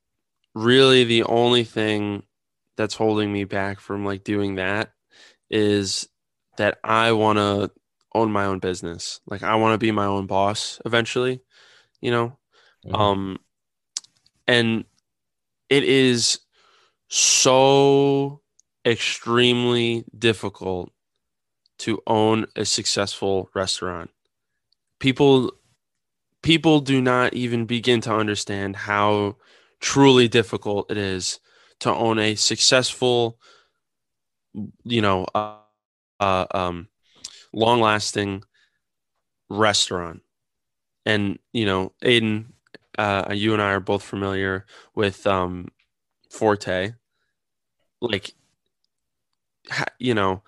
really the only thing that's holding me back from like doing that is that I want to own my own business. Like I want to be my own boss eventually, you know? Mhm. Um, and it is so extremely difficult to own a successful restaurant. People people do not even begin to understand how truly difficult it is to own a successful you know uh, uh um long lasting restaurant and you know aiden uh you and i are both familiar with um forte like you know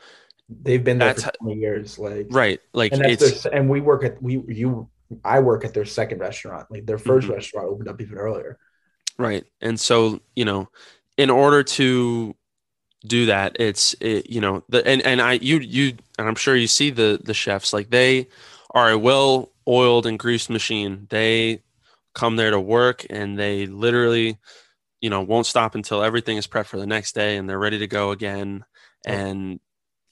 They've been there That's for 20 years. Like, right like and it's their, and we work at we you I work at their second restaurant. Like their 1st Mhm. restaurant opened up even earlier. Right. And so, you know, in order to do that, it's it, you know, the and and I you you and I'm sure you see the the chefs like they are a well-oiled and greased machine. They come there to work and they literally, you know, won't stop until everything is prepped for the next day and they're ready to go again. And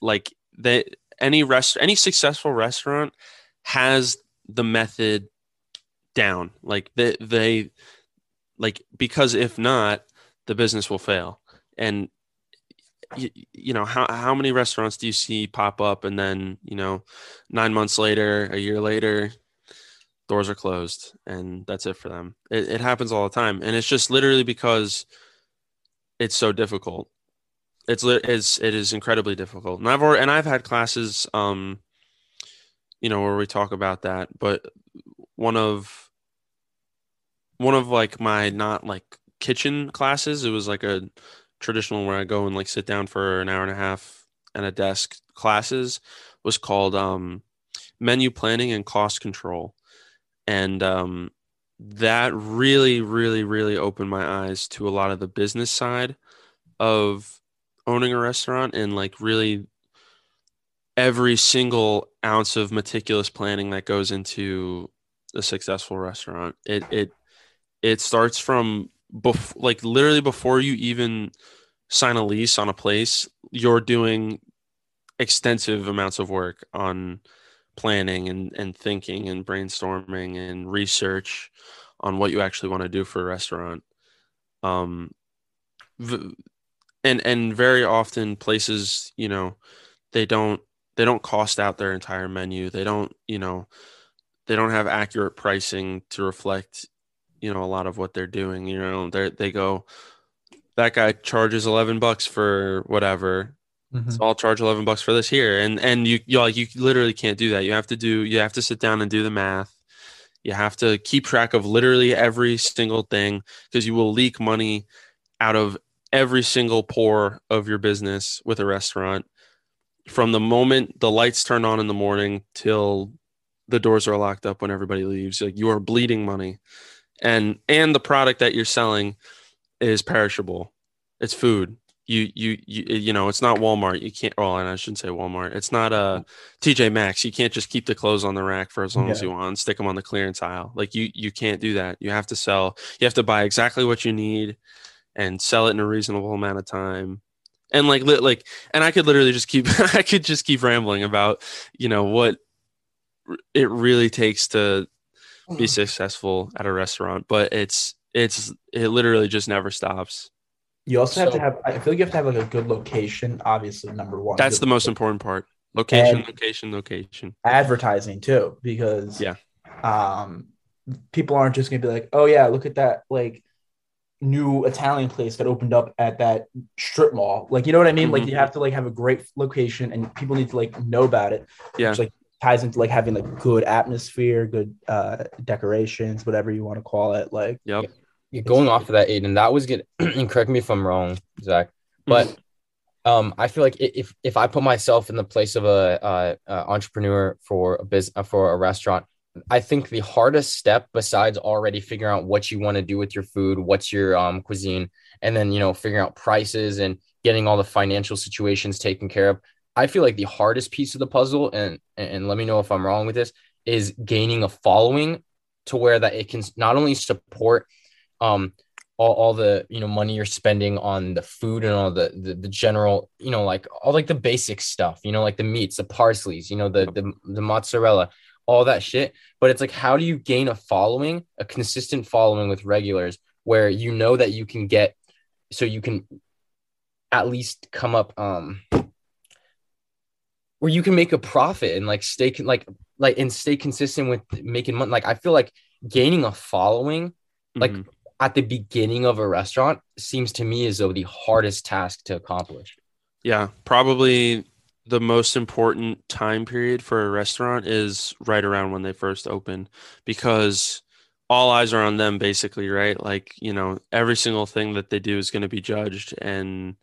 like they any rest any successful restaurant has the method down. Like they they like because if not the business will fail. And you, you know how how many restaurants do you see pop up and then you know 9 months later a year later doors are closed and that's it for them. It, it happens all the time. And it's just literally because it's so difficult. It's it's it is incredibly difficult. And I've already, and I've had classes um you know where we talk about that but one of one of like my not like kitchen classes. It was like a traditional where i go and like sit down for an hour and a half and a desk classes was called um menu planning and cost control. And um that really really really opened my eyes to a lot of the business side of owning a restaurant and like really every single ounce of meticulous planning that goes into a successful restaurant. It it it starts from bef- like literally before you even sign a lease on a place you're doing extensive amounts of work on planning and, and thinking and brainstorming and research on what you actually want to do for a restaurant. Um v- and and very often places you know they don't they don't cost out their entire menu. They don't you know they don't have accurate pricing to reflect you know a lot of what they're doing you know they they go that guy charges 11 bucks for whatever. Mm-hmm. so I'll charge 11 bucks for this here. And and you you like you literally can't do that. You have to do you have to sit down and do the math. You have to keep track of literally every single thing because you will leak money out of every single pore of your business with a restaurant from the moment the lights turn on in the morning till the doors are locked up when everybody leaves. Like you are bleeding money and and the product that you're selling is perishable it's food you you you you know it's not Walmart. You can't. Well, and I shouldn't say Walmart. It's not uh TJ Maxx. You can't just keep the clothes on the rack for as long as you want and stick them on the clearance aisle. Like you you can't do that. You have to sell. You have to buy exactly what you need and sell it in a reasonable amount of time. And like li- like and I could literally just keep I could just keep rambling about you know what it really takes to be successful at a restaurant, but it's it's it literally just never stops. You also have to have. I feel like you have to have like a good location. Obviously, number one. That's the most important part. Location, And- location, location. advertising too, because Yeah. um, people aren't just gonna be like, oh yeah, look at that like new Italian place that opened up at that strip mall. Like, you know what I mean? Like, Mhm. you have to like have a great location, and people need to like know about it. Yeah. Which, like ties into like having like good atmosphere, good uh decorations, whatever you want to call it. Like, Yep. Yeah, going off of that, Aiden, that was good. and correct me if I'm wrong, Zach, but um, I feel like if if I put myself in the place of a, uh uh entrepreneur for a business for a restaurant, I think the hardest step, besides already figuring out what you want to do with your food, what's your um cuisine, and then you know figuring out prices and getting all the financial situations taken care of, I feel like the hardest piece of the puzzle, and and let me know if I'm wrong with this, is gaining a following to where that it can not only support um all, all the you know money you're spending on the food and all the, the the general you know like all like the basic stuff you know like the meats the parsleys you know the the, the mozzarella all that shit. But it's like how do you gain a following a consistent following with regulars where you know that you can get so you can at least come up um where you can make a profit and like stay con- like like and stay consistent with making money like i feel like gaining a following like Mhm. at the beginning of a restaurant seems to me as though the hardest task to accomplish. yeah, probably the most important time period for a restaurant is right around when they first open because all eyes are on them basically, right? Like, you know, every single thing that they do is going to be judged and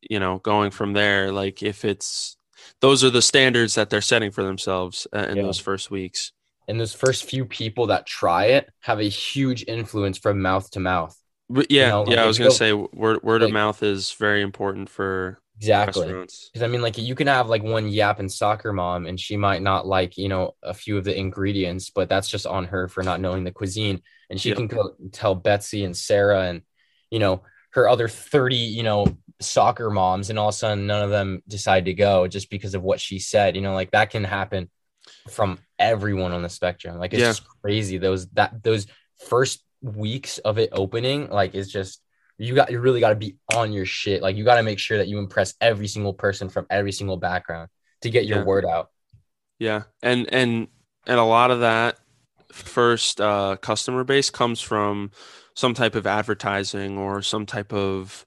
you know, going from there like if it's those are the standards that they're setting for themselves uh, in Yeah. those first weeks. And those first few people that try it have a huge influence from mouth to mouth. But yeah, know, like, yeah, I was gonna go- say word word of mouth is very important for Exactly. Because I mean, like you can have like one yapping soccer mom, and she might not like you know a few of the ingredients, but that's just on her for not knowing the cuisine. And she Yep. can go tell Betsy and Sarah and you know her other thirty you know soccer moms, and all of a sudden none of them decide to go just because of what she said. You know, like that can happen from everyone on the spectrum. Like it's Yeah. just crazy. Those that those first weeks of it opening, like it's just you got you really got to be on your shit. Like you got to make sure that you impress every single person from every single background to get your Yeah. word out. Yeah, and and and a lot of that first uh, customer base comes from some type of advertising or some type of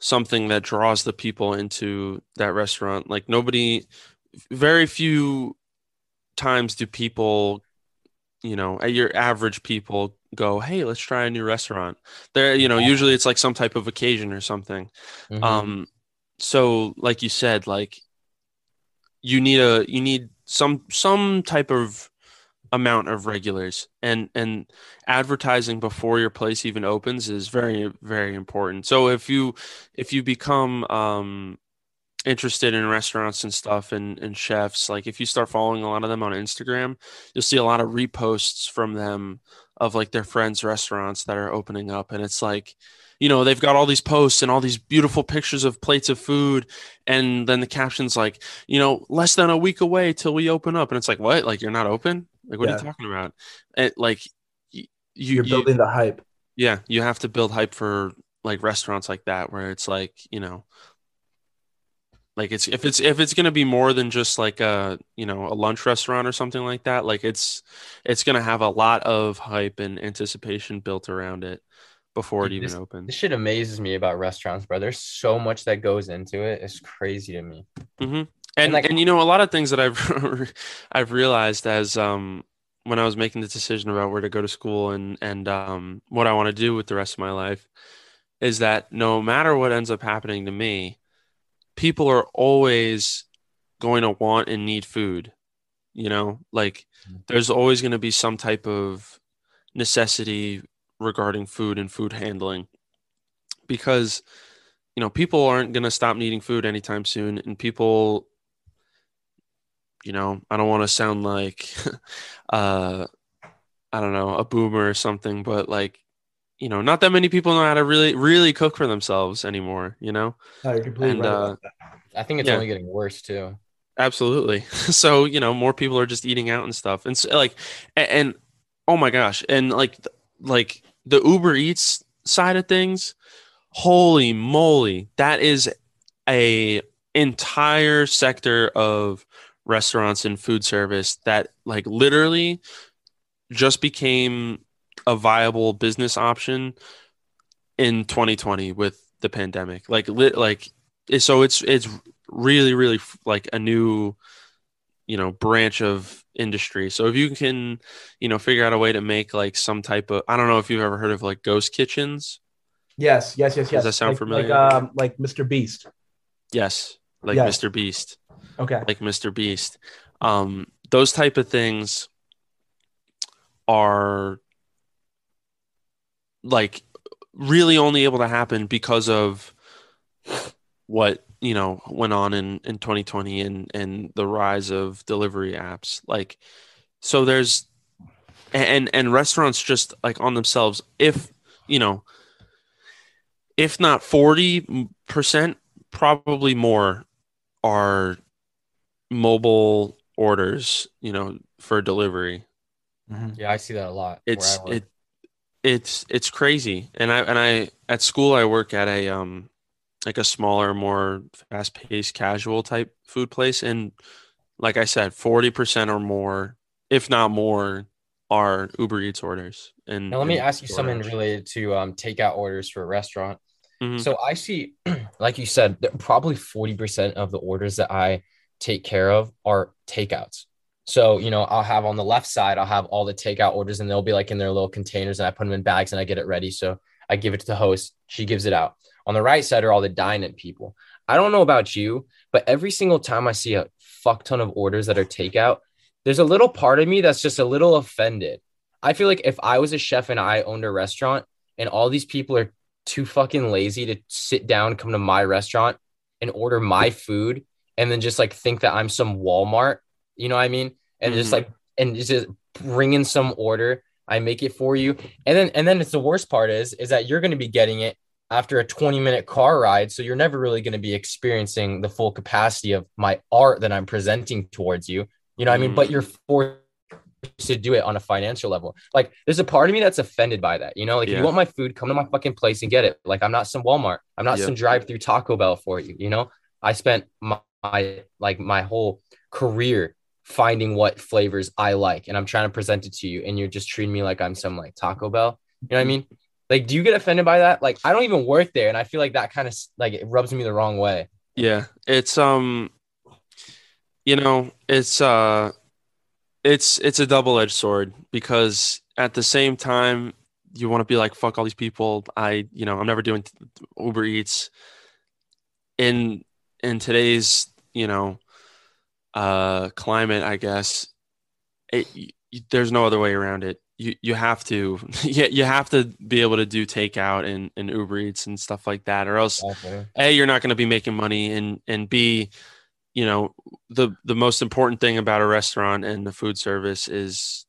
something that draws the people into that restaurant. Like nobody, very few times do people, you know, at your average people go, "Hey, let's try a new restaurant." There, you know, usually it's like some type of occasion or something. Mhm. Um, so like you said, like you need a you need some some type of amount of regulars and and advertising before your place even opens is very very important. So if you if you become um interested in restaurants and stuff and and chefs like if you start following a lot of them on instagram you'll see a lot of reposts from them of like their friends restaurants that are opening up. And it's like you know they've got all these posts and all these beautiful pictures of plates of food. And then the captions like you know less than a week away till we open up. And it's like what? Like you're not open like what are you talking about it like you, you're you building the hype. yeah you have to build hype for like restaurants like that where it's like you know like it's if it's if it's going to be more than just like a you know a lunch restaurant or something like that like it's it's going to have a lot of hype and anticipation built around it before it Dude, even this- opens This shit amazes me about restaurants, bro. There's so much that goes into it. It's crazy to me. hmm And And, like- and you know a lot of things that I've I've realized as um when I was making the decision about where to go to school and and um what I want to do with the rest of my life is that no matter what ends up happening to me, people are always going to want and need food. You know, like Mhm. there's always going to be some type of necessity regarding food and food handling because you know, people aren't going to stop needing food anytime soon. And people, you know, I don't want to sound like, uh, I don't know, a boomer or something, but like, you know, not that many people know how to really, really cook for themselves anymore, you know? No, you're completely And, right uh. I think it's Yeah. only getting worse too. Absolutely. So, you know, more people are just eating out and stuff. And so, like, and, and oh my gosh. And like, like the Uber Eats side of things, holy moly, that is a entire sector of restaurants and food service that like literally just became a viable business option in 2020 with the pandemic. Like, lit, like, so it's, it's really really like a new you know branch of industry so if you can you know figure out a way to make like some type of i don't know if you've ever heard of like ghost kitchens Yes, yes, yes, yes. does that sound like, familiar? Like, um, like Mr. Beast. yes like Yes. mr beast Okay. like mr beast um those type of things are like really only able to happen because of what you know went on in in 2020 and and the rise of delivery apps like so there's and and restaurants just like on themselves if you know if not 40% probably more are mobile orders you know for delivery Mhm. Yeah, I see that a lot. it's where I work. it it's it's crazy and i and i at school i work at a um like a smaller more fast-paced casual type food place and like i said 40% or more if not more are uber eats orders and Now let me ask you something DoorDash. related to um, takeout orders for a restaurant. Mhm. So I see, like you said, probably 40% of the orders that I take care of are takeouts. So, you know, I'll have on the left side, I'll have all the takeout orders and they'll be like in their little containers and I put them in bags and I get it ready. So I give it to the host, she gives it out. On the right side are all the dine in people. I don't know about you, but every single time I see a fuck ton of orders that are takeout, there's a little part of me that's just a little offended. I feel like if I was a chef and I owned a restaurant and all these people are too fucking lazy to sit down, come to my restaurant and order my food and then just like think that I'm some Walmart, you know what I mean? And just Mhm. like, and just bring in some order. I make it for you. And then, and then it's the worst part is, is that you're going to be getting it after a 20 minute car ride. So you're never really going to be experiencing the full capacity of my art that I'm presenting towards you. You know what I mean? But you're forced to do it on a financial level. Like there's a part of me that's offended by that. You know, like if Yeah. you want my food, come to my fucking place and get it. Like I'm not some Walmart. I'm not Yeah. some drive through Taco Bell for you. You know, I spent my, my like my whole career finding what flavors I like and I'm trying to present it to you and you're just treating me like I'm some like Taco Bell. You know what I mean? Like, do you get offended by that? Like, I don't even work there, and I feel like that kind of like it rubs me the wrong way. Yeah, it's um you know, it's uh it's it's a double-edged sword because at the same time you want to be like fuck all these people. I, you know, I'm never doing Uber Eats in in today's, you know, uh climate, I guess. It, y- there's no other way around it. You you have to you, you have to be able to do takeout and, and Uber Eats and stuff like that or else a you're not going to be making money and and b you know the the most important thing about a restaurant and the food service is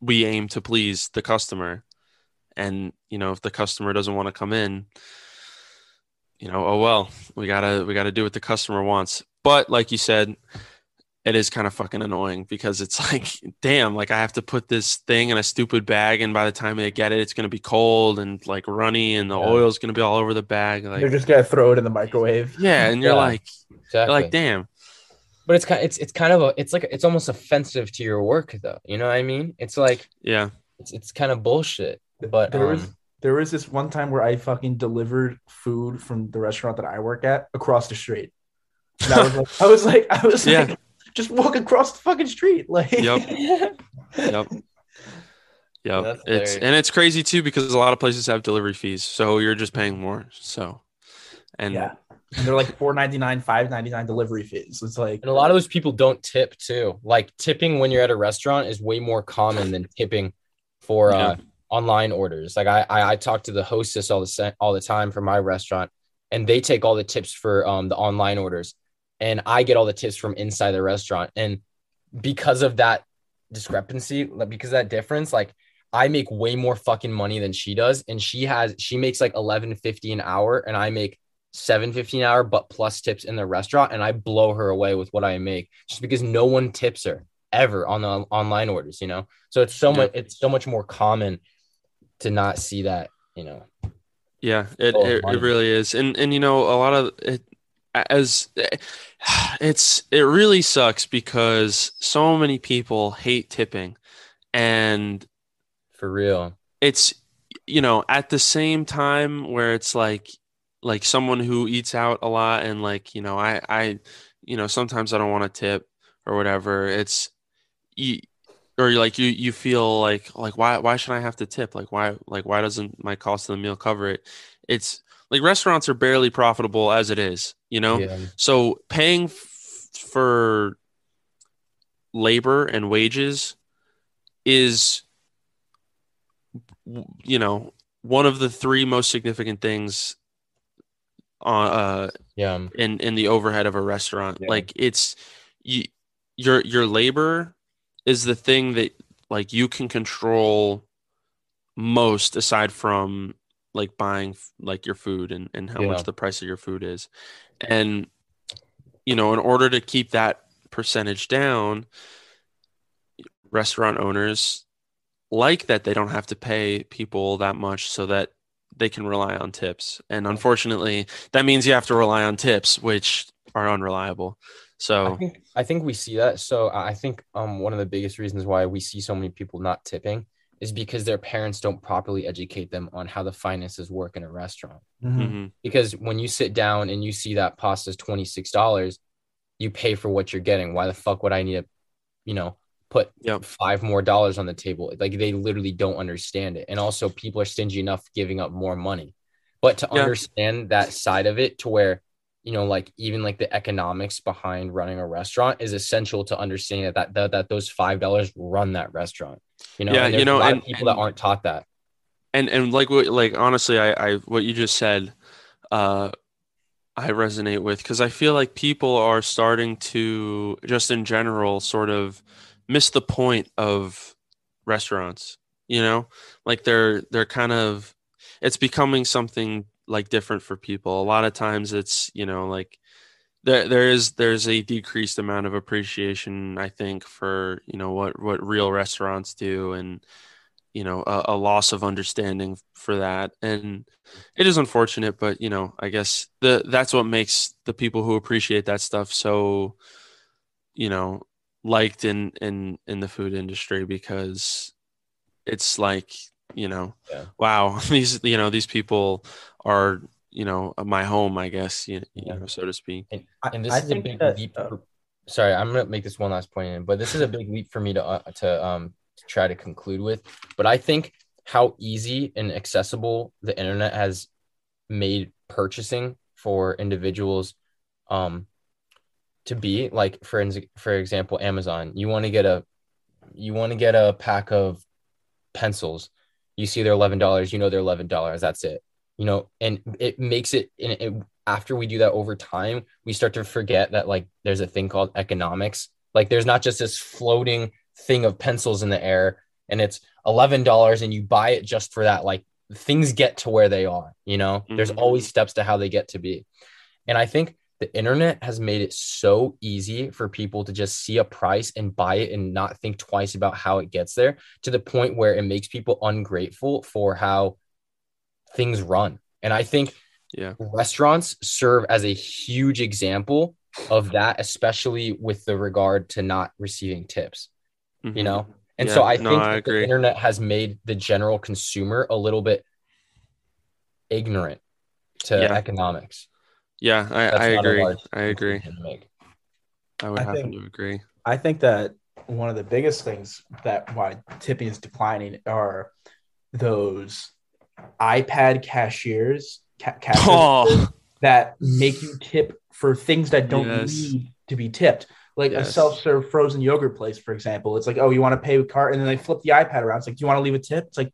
we aim to please the customer and you know if the customer doesn't want to come in you know oh well we gotta we gotta do what the customer wants but like you said it is kind of fucking annoying because it's like damn like i have to put this thing in a stupid bag and by the time they get it it's going to be cold and like runny and the Yeah. oil's going to be all over the bag like They're just gonna throw it in the microwave. yeah, and you're Yeah, like, Exactly. you're like, damn. but it's kind it's it's kind of a it's like it's almost offensive to your work though. You know what I mean? It's like Yeah. it's it's kind of bullshit. But there um, was there was this one time where I fucking delivered food from the restaurant that I work at across the street. And I was like, I was like, I was Yeah. like, just walk across the fucking street. Like, Yep. Yep. Yep. That's it's and it's crazy too because a lot of places have delivery fees, so you're just paying more. So, and yeah. And they're like four ninety nine, five ninety nine delivery fees. It's like and a lot of those people don't tip too. Like tipping when you're at a restaurant is way more common than tipping for uh, Yeah. Online orders. Like I, I I talk to the hostess all the all the time for my restaurant, and they take all the tips for um, the online orders, and I get all the tips from inside the restaurant. And because of that discrepancy, like, because of that difference, like I make way more fucking money than she does, and she has she makes like eleven fifty an hour, and I make seven fifty an hour, but plus tips in the restaurant, and I blow her away with what I make just because no one tips her ever on the online orders, you know. So it's so Yeah. much it's so much more common to not see that, you know. Yeah, it, Oh, it, it really is. And and you know, a lot of it as it's it really sucks because so many people hate tipping and For real. it's you know, at the same time where it's like like someone who eats out a lot and like, you know, I I you know, sometimes I don't want to tip or whatever. It's you or like you you feel like like why why should I have to tip? Like why like why doesn't my cost of the meal cover it? It's like restaurants are barely profitable as it is, you know? Yeah. So paying f- for labor and wages is you know one of the three most significant things on uh Yeah. in in the overhead of a restaurant Yeah. like it's you your your labor is the thing that like you can control most aside from like buying like your food and and how Yeah. much the price of your food is. And you know in order to keep that percentage down restaurant owners like that they don't have to pay people that much so that they can rely on tips. And unfortunately that means you have to rely on tips which are unreliable I so think I think we see that. So I I think um one of the biggest reasons why we see so many people not tipping is because their parents don't properly educate them on how the finances work in a restaurant. mhm. Because when you sit down and you see that pasta's twenty six dollars, you pay for what you're getting. Why the fuck would I need to, you know, put Yep. five more dollars on the table? Like they literally don't understand it. And also people are stingy enough giving up more money. But to Yeah. understand that side of it to where you know, like even like the economics behind running a restaurant is essential to understanding that that that, that those five dollars run that restaurant. You know, Yeah, and you know, and- people that aren't taught that. and and like what like honestly I I what you just said uh I resonate with because I feel like people are starting to just in general sort of miss the point of restaurants you know like they're they're kind of it's becoming something like different for people a lot of times it's you know like there there is there's a decreased amount of appreciation I think for you know what what real restaurants do and you know a, a loss of understanding for that and it is unfortunate but you know i guess the that's what makes the people who appreciate that stuff so you know liked in in in the food industry because it's like you know Yeah. wow these you know these people are you know my home i guess you, you Yeah. know so to speak And, and this I is a big that, leap. uh, for, sorry, I'm gonna make this one last point in, but this is a big leap for me to uh, to um to try to conclude with. But I think how easy and accessible the internet has made purchasing for individuals um to be like for for example Amazon you want to get a you want to get a pack of pencils you see they're $11 you know they're $11 that's it you know and it makes it and it after we do that over time we start to forget that like there's a thing called economics. Like there's not just this floating thing of pencils in the air and it's $11 and you buy it just for that like things get to where they are you know? There's Mhm. always steps to how they get to be. And i think the internet has made it so easy for people to just see a price and buy it and not think twice about how it gets there to the point where it makes people ungrateful for how things run. And I think yeah restaurants serve as a huge example of that, especially with the regard to not receiving tips, you Mhm. know? And Yeah, so I no, think I that the internet has made the general consumer a little bit ignorant to Yeah. economics. yeah i, I agree i agree conclusion to make. i would I happen think- to agree I think that one of the biggest things that why tipping is declining are those iPad cashiers, ca- cash oh that make you tip for things that don't Yes. need to be tipped. Like a self-serve frozen yogurt place, for example. It's like, oh, you want to pay with card, and then they flip the iPad around. It's like, do you want to leave a tip? It's like,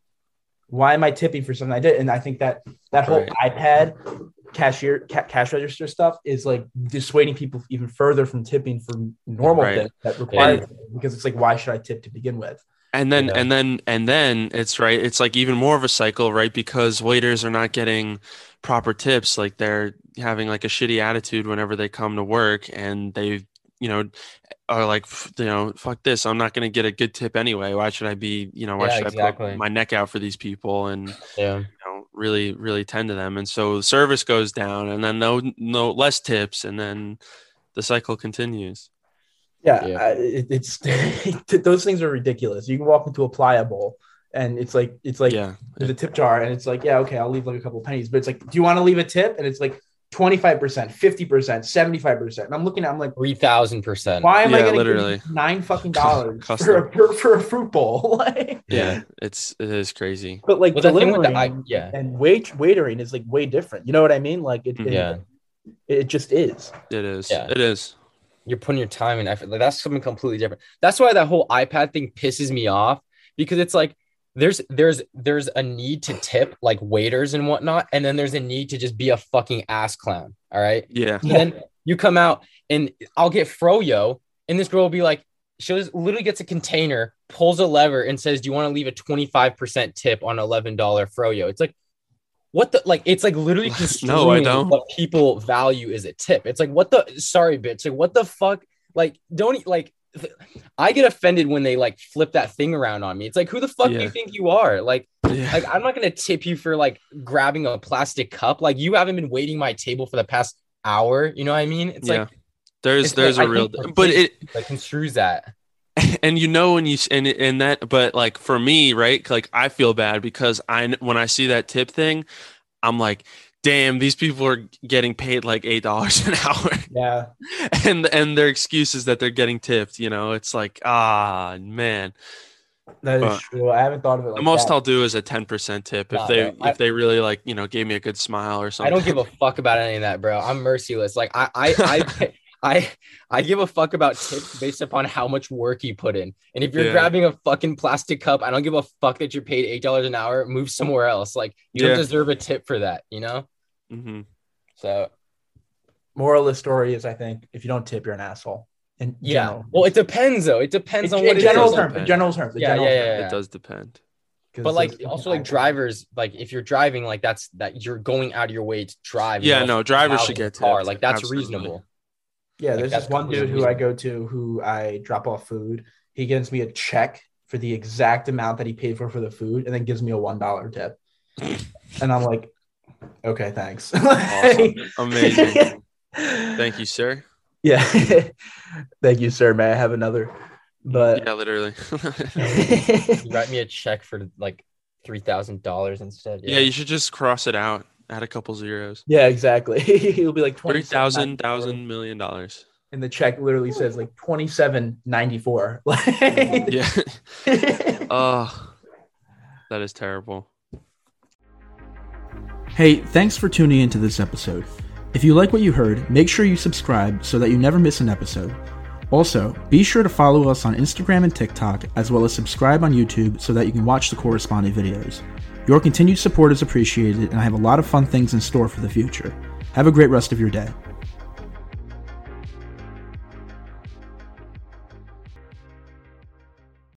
why am I tipping for something I did? And I think that that whole Right. iPad cashier ca- cash register stuff is like dissuading people even further from tipping for normal Right. things that require Yeah. because it's like why should I tip to begin with? And then Yeah. and then and then it's right. It's like even more of a cycle, right? Because waiters are not getting proper tips. Like they're having like a shitty attitude whenever they come to work, and they, you know, are like, you know, fuck this. I'm not gonna get a good tip anyway. Why should I be, you know, why Yeah, should I put my neck out for these people and Yeah. you know really really tend to them? And so the service goes down, and then no no less tips, and then the cycle continues. Yeah, Yeah. I, it, it's those things are ridiculous. You can walk into a Playa Bowl and it's like it's like yeah, there's a tip jar and it's like yeah okay I'll leave like a couple pennies, but it's like do you want to leave a tip? And it's like twenty five percent, fifty percent, seventy five percent. And I'm looking at I'm like Three thousand percent. why am I Yeah, going to literally. nine fucking dollars for a, for, for a fruit bowl? like, yeah, it's it is crazy. but like Well, the thing with the- I- yeah. and wait waitering is like way different. You know what I mean? Like it, mm-hmm. it, Yeah. it just is. It is. Yeah. It is. You're putting your time and effort. Like that's something completely different. That's why that whole iPad thing pisses me off because it's like there's there's there's a need to tip like waiters and whatnot, and then there's a need to just be a fucking ass clown. All right. Yeah. And then you come out and I'll get froyo, and this girl will be like, she'll literally gets a container, pulls a lever, and says, "Do you want to leave a 25% tip on $11 froyo?" It's like, what the like? It's like literally just No, I don't. what people value is a tip. It's like, what the sorry, bitch. Like, what the fuck? Like, don't like. th- I get offended when they like flip that thing around on me. It's like, who the fuck do you think you are? Like, Yeah. like I'm not gonna tip you for like grabbing a plastic cup. Like you haven't been waiting my table for the past hour. You know what I mean? It's yeah. like there's there's like, a I real but it like construes that. and you know when you and and that but like for me right like I feel bad because I when I see that tip thing I'm like damn these people are getting paid like eight dollars an hour Yeah. and and their excuse is that they're getting tipped you know it's like ah man That is But- true. I haven't thought of it like the most that. I'll do is a 10% tip if they bro. I- if they really like you know gave me a good smile or something I don't give a fuck about any of that, bro. I'm merciless. Like I I I I, I give a fuck about tips based upon how much work you put in. And if you're Yeah. grabbing a fucking plastic cup, I don't give a fuck that you're paid eight dollars an hour. Move somewhere else. Like you Yeah. don't deserve a tip for that, you know? Mm-hmm. So Moral of the story is I think if you don't tip, you're an asshole. And yeah. general. Well, it depends though. It depends in, on what in it general is. terms. In Depends. general terms. Yeah, general yeah, terms. yeah, it does depend. But like also like drivers, like if you're driving, like that's that you're going out of your way to drive. Yeah, no, drivers should get car. tipped. Like that's Absolutely. reasonable. Yeah, Like, there's this one dude who I go to who I drop off food. He gives me a check for the exact amount that he paid for for the food, and then gives me a one dollar tip. and I'm like, okay, thanks. awesome amazing thank you sir Yeah, thank you, sir. May I have another? But yeah literally You write me a check for like three thousand dollars instead. yeah you should just cross it out add a couple zeros yeah, exactly. He'll be like Three twenty thousand thousand million dollars. and the check literally says like twenty seven ninety four. Yeah. Oh, that is terrible. Hey, thanks for tuning into this episode. If you like what you heard, make sure you subscribe so that you never miss an episode. Also, be sure to follow us on Instagram and TikTok, as well as subscribe on YouTube so that you can watch the corresponding videos. Your continued support is appreciated, and I have a lot of fun things in store for the future. Have a great rest of your day.